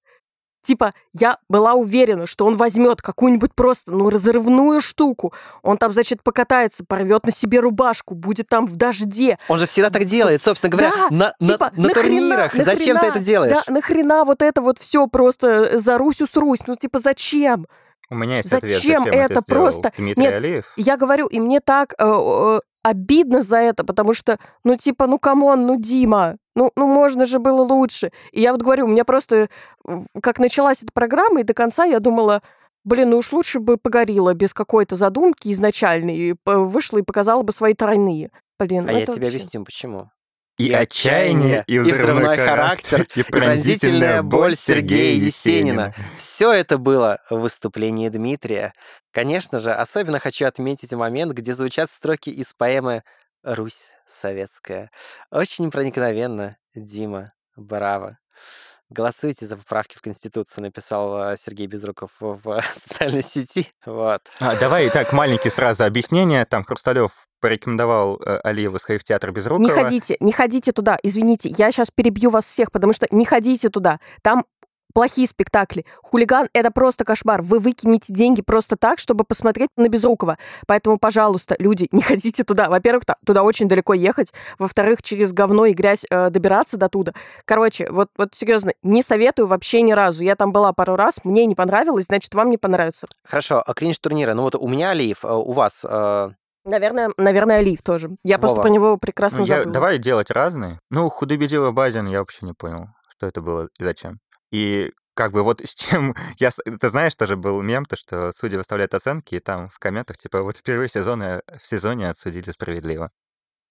Типа, я была уверена, что он возьмет какую-нибудь просто, ну, разрывную штуку. Он там, значит, покатается, порвет на себе рубашку, будет там в дожде. Он же всегда так делает, собственно говоря, Да, на, на- типа, на нахрена- турнирах. Зачем ты нахрена, это делаешь? Да, нахрена вот это вот все просто за Русю с Русь? Ну, типа, зачем? У меня есть ответ, Зачем зачем это это сделал просто? Дмитрий Нет, Алиев. Я говорю, и мне так э, э, обидно за это, потому что, ну, типа, ну, come on, ну, Дима, ну, ну, можно же было лучше. И я вот говорю, у меня просто, как началась эта программа, и до конца я думала, блин, ну уж лучше бы погорела без какой-то задумки изначальной, и вышла и показала бы свои тройные. Блин, А ну я тебе вообще- объясню, почему. И И отчаяние, и взрывной характер, и пронзительная боль Сергея Есенина. Все это было в выступлении Дмитрия. Конечно же, особенно хочу отметить момент, где звучат строки из поэмы «Русь советская». Очень проникновенно, Дима, браво. Голосуйте за поправки в Конституцию, написал э, Сергей Безруков в социальной сети. Вот. А, давай так, маленькие сразу объяснения. Там Хрусталев порекомендовал э, Алиеву сходить в театр Безрукова. Не ходите, не ходите туда. Извините, я сейчас перебью вас всех, потому что не ходите туда. Там плохие спектакли. Хулиган — это просто кошмар. Вы выкинете деньги просто так, чтобы посмотреть на Безрукова. Поэтому, пожалуйста, люди, не ходите туда. Во-первых, туда очень далеко ехать. Во-вторых, через говно и грязь э, добираться до туда. Короче, вот, вот серьезно, не советую вообще ни разу. Я там была пару раз, мне не понравилось, значит, вам не понравится. Хорошо, а кринж турнира. Ну вот у меня Алиев, э, у вас э, Наверное, наверное, Олив тоже. Я просто Вова. по него прекрасно Ну, я- забыла. давай делать разные. Ну, худобедила Базин, я вообще не понял, что это было и зачем. И как бы вот с чем... Я, ты знаешь, тоже был мем, то, что судьи выставляют оценки, и там в комментах, типа, вот впервые сезоны, в сезоне отсудили справедливо.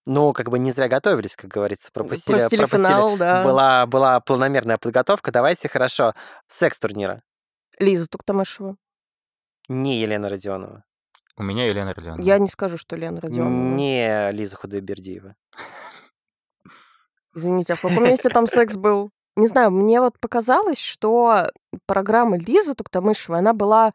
Ну, как бы не зря готовились, как говорится, пропустили, Пропустили финал, да. Была, была планомерная подготовка. Давайте, хорошо. Секс турнира. Лиза Туктамышева. Не Елена Родионова. У меня Елена Родионова. Я не скажу, что Лена Родионова. Не Лиза Худайбердиева. Извините, а в каком месте там секс был? Не знаю, мне вот показалось, что программа Лизы Туктамышевой, она была...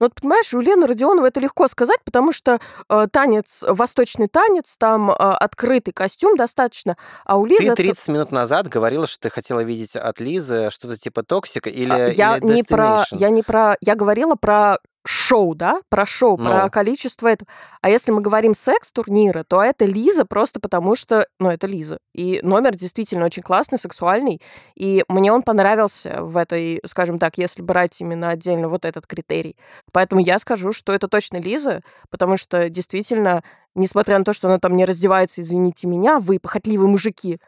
Ну, вот понимаешь, у Лены Родионовой это легко сказать, потому что э, танец, восточный танец, там э, открытый костюм достаточно, а у Лизы... Ты это- 30 минут назад говорила, что ты хотела видеть от Лизы что-то типа токсика или, А, я или не про, я не про, я говорила про шоу, да, про шоу, про Ну. количество этого. А если мы говорим секс-турниры, то это Лиза просто потому что, ну, это Лиза. И номер действительно очень классный, сексуальный, и мне он понравился в этой, скажем так, если брать именно отдельно вот этот критерий. Поэтому я скажу, что это точно Лиза, потому что действительно, несмотря на то, что она там не раздевается, извините меня, вы похотливые мужики,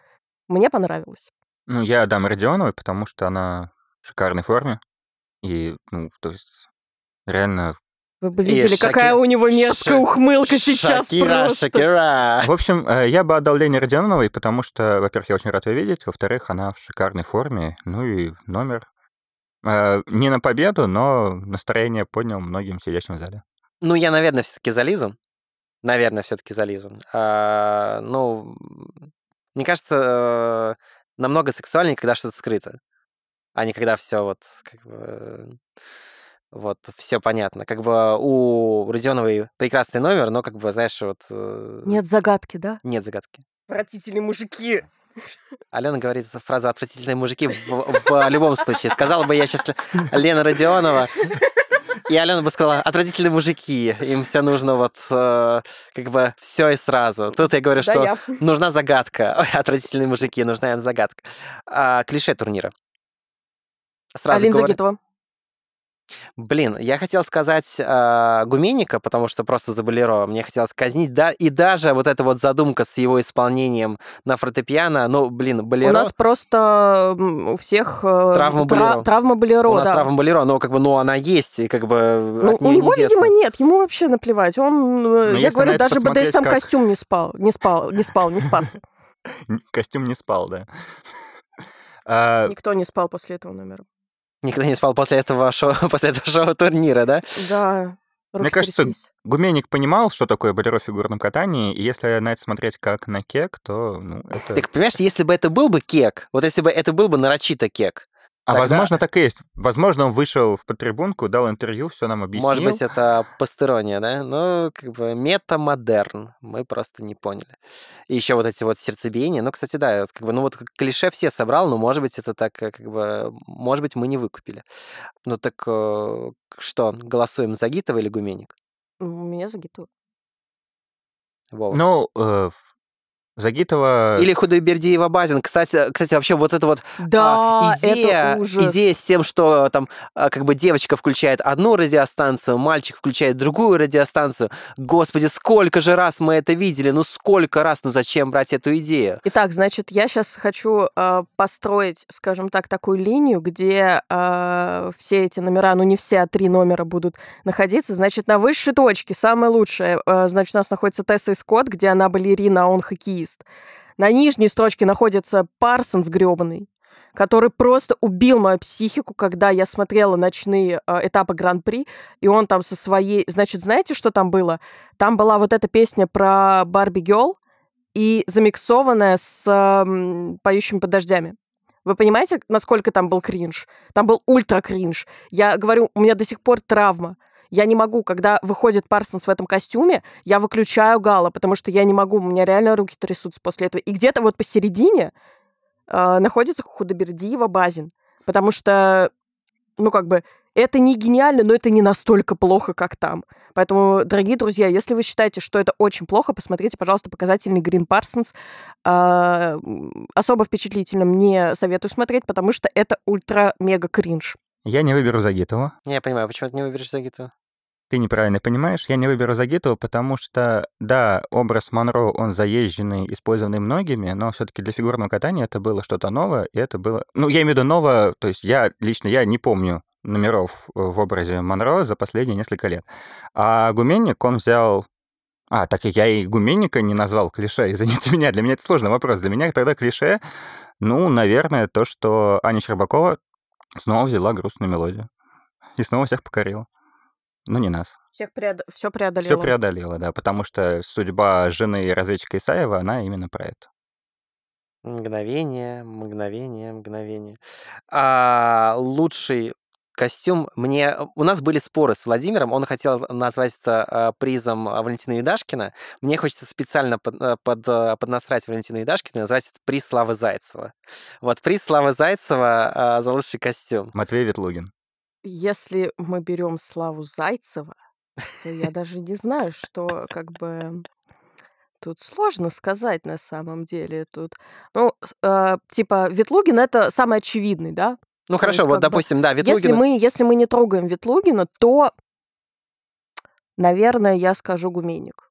мне понравилось. Ну, я дам Родионовой, потому что она в шикарной форме. И, ну, то есть, реально... Вы бы И видели, какая Шаки- у него мерзкая Ша- ухмылка сейчас Шакира, просто. Шакира. В общем, э, я бы отдал Лене Родионовой, потому что, во-первых, я очень рад ее видеть, во-вторых, она в шикарной форме, ну и номер. Э, Не на победу, но настроение поднял многим сидящим в зале. Ну, я, наверное, все-таки за Лизу. Наверное, все-таки за Лизу. А, ну, мне кажется, э, намного сексуальнее, когда что-то скрыто, а не когда все вот как бы вот все понятно. Как бы у Родионовой прекрасный номер, но как бы знаешь вот э, Нет загадки, да? нет загадки. Отвратительные мужики. Алена говорит фразу «отвратительные мужики» в, в любом случае. Сказала бы я сейчас Лена Родионова, и Алена бы сказала «отвратительные мужики». Им все нужно вот э, как бы все и сразу. Тут я говорю, Да, что я. нужна загадка. Ой, отвратительные мужики, нужна им загадка. А, клише турнира. Сразу Алина говорю- Загитова. Блин, я хотел сказать э, Гуменника, потому что просто за болеро. Мне хотелось казнить. Да, и даже вот эта вот задумка с его исполнением на фортепиано, ну, блин, болеро... У нас просто у всех э, Травма тра- болеро. травма болеро, У нас да. травма болеро, но как бы, ну, она есть, и как бы Ну, от у него, не видимо, нет, ему вообще наплевать. Он, э, Ну, я говорю, даже БДСМ как- костюм не спал, не спал, не спал, не спас. Костюм не спал, да. А, Никто не спал после этого номера. Никто не спал после этого шоу, после этого шоу турнира, да? Да. руки Мне кажется, тряслись. Гуменник понимал, что такое болеро в фигурном катании, и если на это смотреть как на кек, то ну, это... Так, понимаешь, если бы это был бы кек, вот если бы это был бы нарочито кек, А тогда- возможно, так и есть. Возможно, он вышел в подтрибунку, дал интервью, все нам объяснил. может быть, это постерония, да? Ну, как бы метамодерн, мы просто не поняли. И еще вот эти вот сердцебиения, ну, кстати, да, как бы, ну, вот клише все собрал, но, может быть, это так, э, как бы, может быть, мы не выкупили. Ну, так э, что, голосуем за Гитова или Гуменник? У меня Загитова. Вова. Ну, э, Загитова... Или Худайбердиева Базин. Кстати, кстати, вообще вот это вот Да, а, идея, это ужас. идея с тем, что там а, как бы девочка включает одну радиостанцию, мальчик включает другую радиостанцию. Господи, сколько же раз мы это видели, ну сколько раз, ну зачем брать эту идею? Итак, значит, я сейчас хочу э, построить, скажем так, такую линию, где э, все эти номера, ну не все, а три номера будут находиться. Значит, на высшей точке, самое лучшее, э, значит, у нас находится Тесса и Скотт, где она балерина, а он хоккеист. На нижней строчке находится Парсонс гребаный, который просто убил мою психику, когда я смотрела ночные э, этапы Гран-при, и он там со своей... Значит, знаете, что там было? Там была вот эта песня про Barbie Girl, и замиксованная с э, «Поющими под дождями». Вы понимаете, насколько там был кринж? Там был ультра кринж. Я говорю, у меня до сих пор травма. Я не могу, когда выходит Парсонс в этом костюме, я выключаю Гала, потому что я не могу, у меня реально руки трясутся после этого. И где-то вот посередине э, находится Худобердиева Базин, потому что, ну, как бы, это не гениально, но это не настолько плохо, как там. Поэтому, дорогие друзья, если вы считаете, что это очень плохо, посмотрите, пожалуйста, показательный Грин Парсонс. Э, особо впечатлительным не советую смотреть, потому что это ультра-мега кринж. Я не выберу Загитову. Я понимаю, почему ты не выберешь Загитову? Ты неправильно понимаешь. Я не выберу Загитову, потому что, да, образ Монро, он заезженный, использованный многими, но все таки для фигурного катания это было что-то новое, и это было... Ну, я имею в виду новое, то есть я лично, я не помню номеров в образе Монро за последние несколько лет. А Гуменник, он взял а, так я и Гуменника не назвал клише, извините меня, для меня это сложный вопрос. Для меня тогда клише, ну, наверное, то, что Аня Щербакова снова взяла грустную мелодию и снова всех покорила. Ну, не нас. Всех преод... Все преодолело. Все преодолела, да, потому что судьба жены разведчика Исаева, она именно про это. Мгновение, мгновение, мгновение. А, лучший костюм мне... У нас были споры с Владимиром, он хотел назвать это а, призом Валентина Юдашкина. Мне хочется специально под, а, под, а, поднасрать Валентину Юдашкину и назвать это приз Славы Зайцева. Вот приз Славы Зайцева а, за лучший костюм. Матвей Ветлугин. Если мы берем Славу Зайцева, то я даже не знаю, что как бы тут сложно сказать на самом деле. Тут, ну, э, типа Ветлугин это самый очевидный, да? Ну То хорошо, есть, вот как бы, допустим, да, Если Ветлугин... мы, если мы не трогаем Ветлугина, то, наверное, я скажу Гуменник.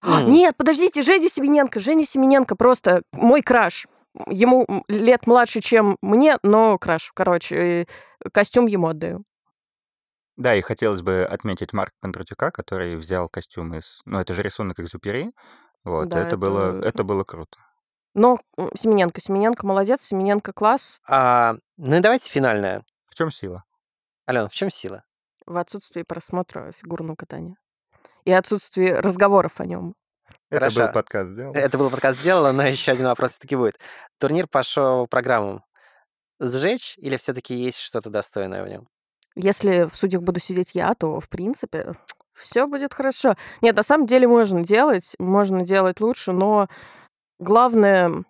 А, М. Нет, подождите, Женя Семененко. Женя Семененко просто мой краш. Ему лет младше, чем мне, но краш. Короче, костюм ему отдаю. Да, и хотелось бы отметить Марка Кондратюка, который взял костюм из... Ну, это же рисунок Экзюпери. Вот, Да, это, было, это- это было круто. Но Семененко, Семененко молодец, Семененко класс А, ну и давайте финальное. В чем сила? Алена, в чем сила? в отсутствии просмотра фигурного катания и отсутствии разговоров о нем. Это Хорошо. был подкаст сделан. Это был подкаст сделано, но еще один вопрос таки будет. Турнир по шоу-программам сжечь или все-таки есть что-то достойное в нем? Если в судьях буду сидеть я, то, в принципе, все будет хорошо. Нет, на самом деле можно делать, можно делать лучше, но главное,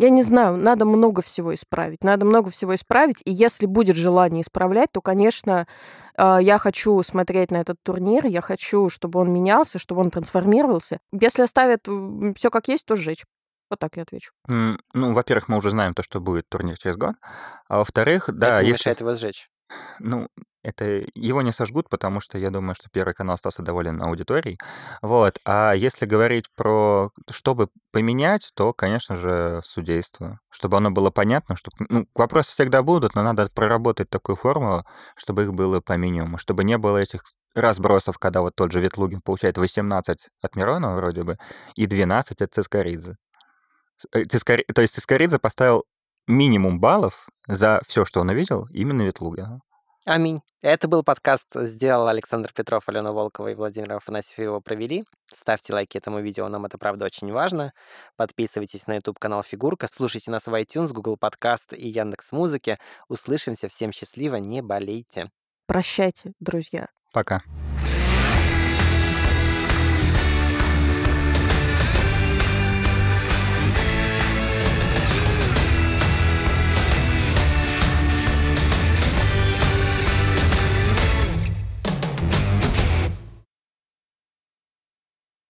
я не знаю, надо много всего исправить. Надо много всего исправить, и если будет желание исправлять, то, конечно, э, я хочу смотреть на этот турнир, я хочу, чтобы он менялся, чтобы он трансформировался. Если оставят все как есть, то сжечь. Вот так я отвечу. М, Ну, во-первых, мы уже знаем то, что будет турнир через год. А во-вторых, да, это не если... мешает его сжечь. Ну, это его не сожгут, потому что я думаю, что Первый канал остался доволен аудиторией. Вот. А если говорить про чтобы поменять, то, конечно же, судейство. Чтобы оно было понятно, чтобы... Ну, вопросы всегда будут, но надо проработать такую формулу, чтобы их было по минимуму, чтобы не было этих разбросов, когда вот тот же Ветлугин получает 18 от Миронова вроде бы и 12 от Цискоридзе. Э, Цискори- То есть Цискоридзе поставил минимум баллов за все, что он увидел, именно Ветлугина. Аминь. Это был подкаст «Сделал Александр Петров, Алена Волкова и Владимир Афанасьев его провели». Ставьте лайки этому видео, нам это правда очень важно. Подписывайтесь на YouTube-канал Фигурка, слушайте нас в iTunes, Google Подкаст и Яндекс Музыке. Услышимся, всем счастливо, не болейте. Прощайте, друзья. Пока.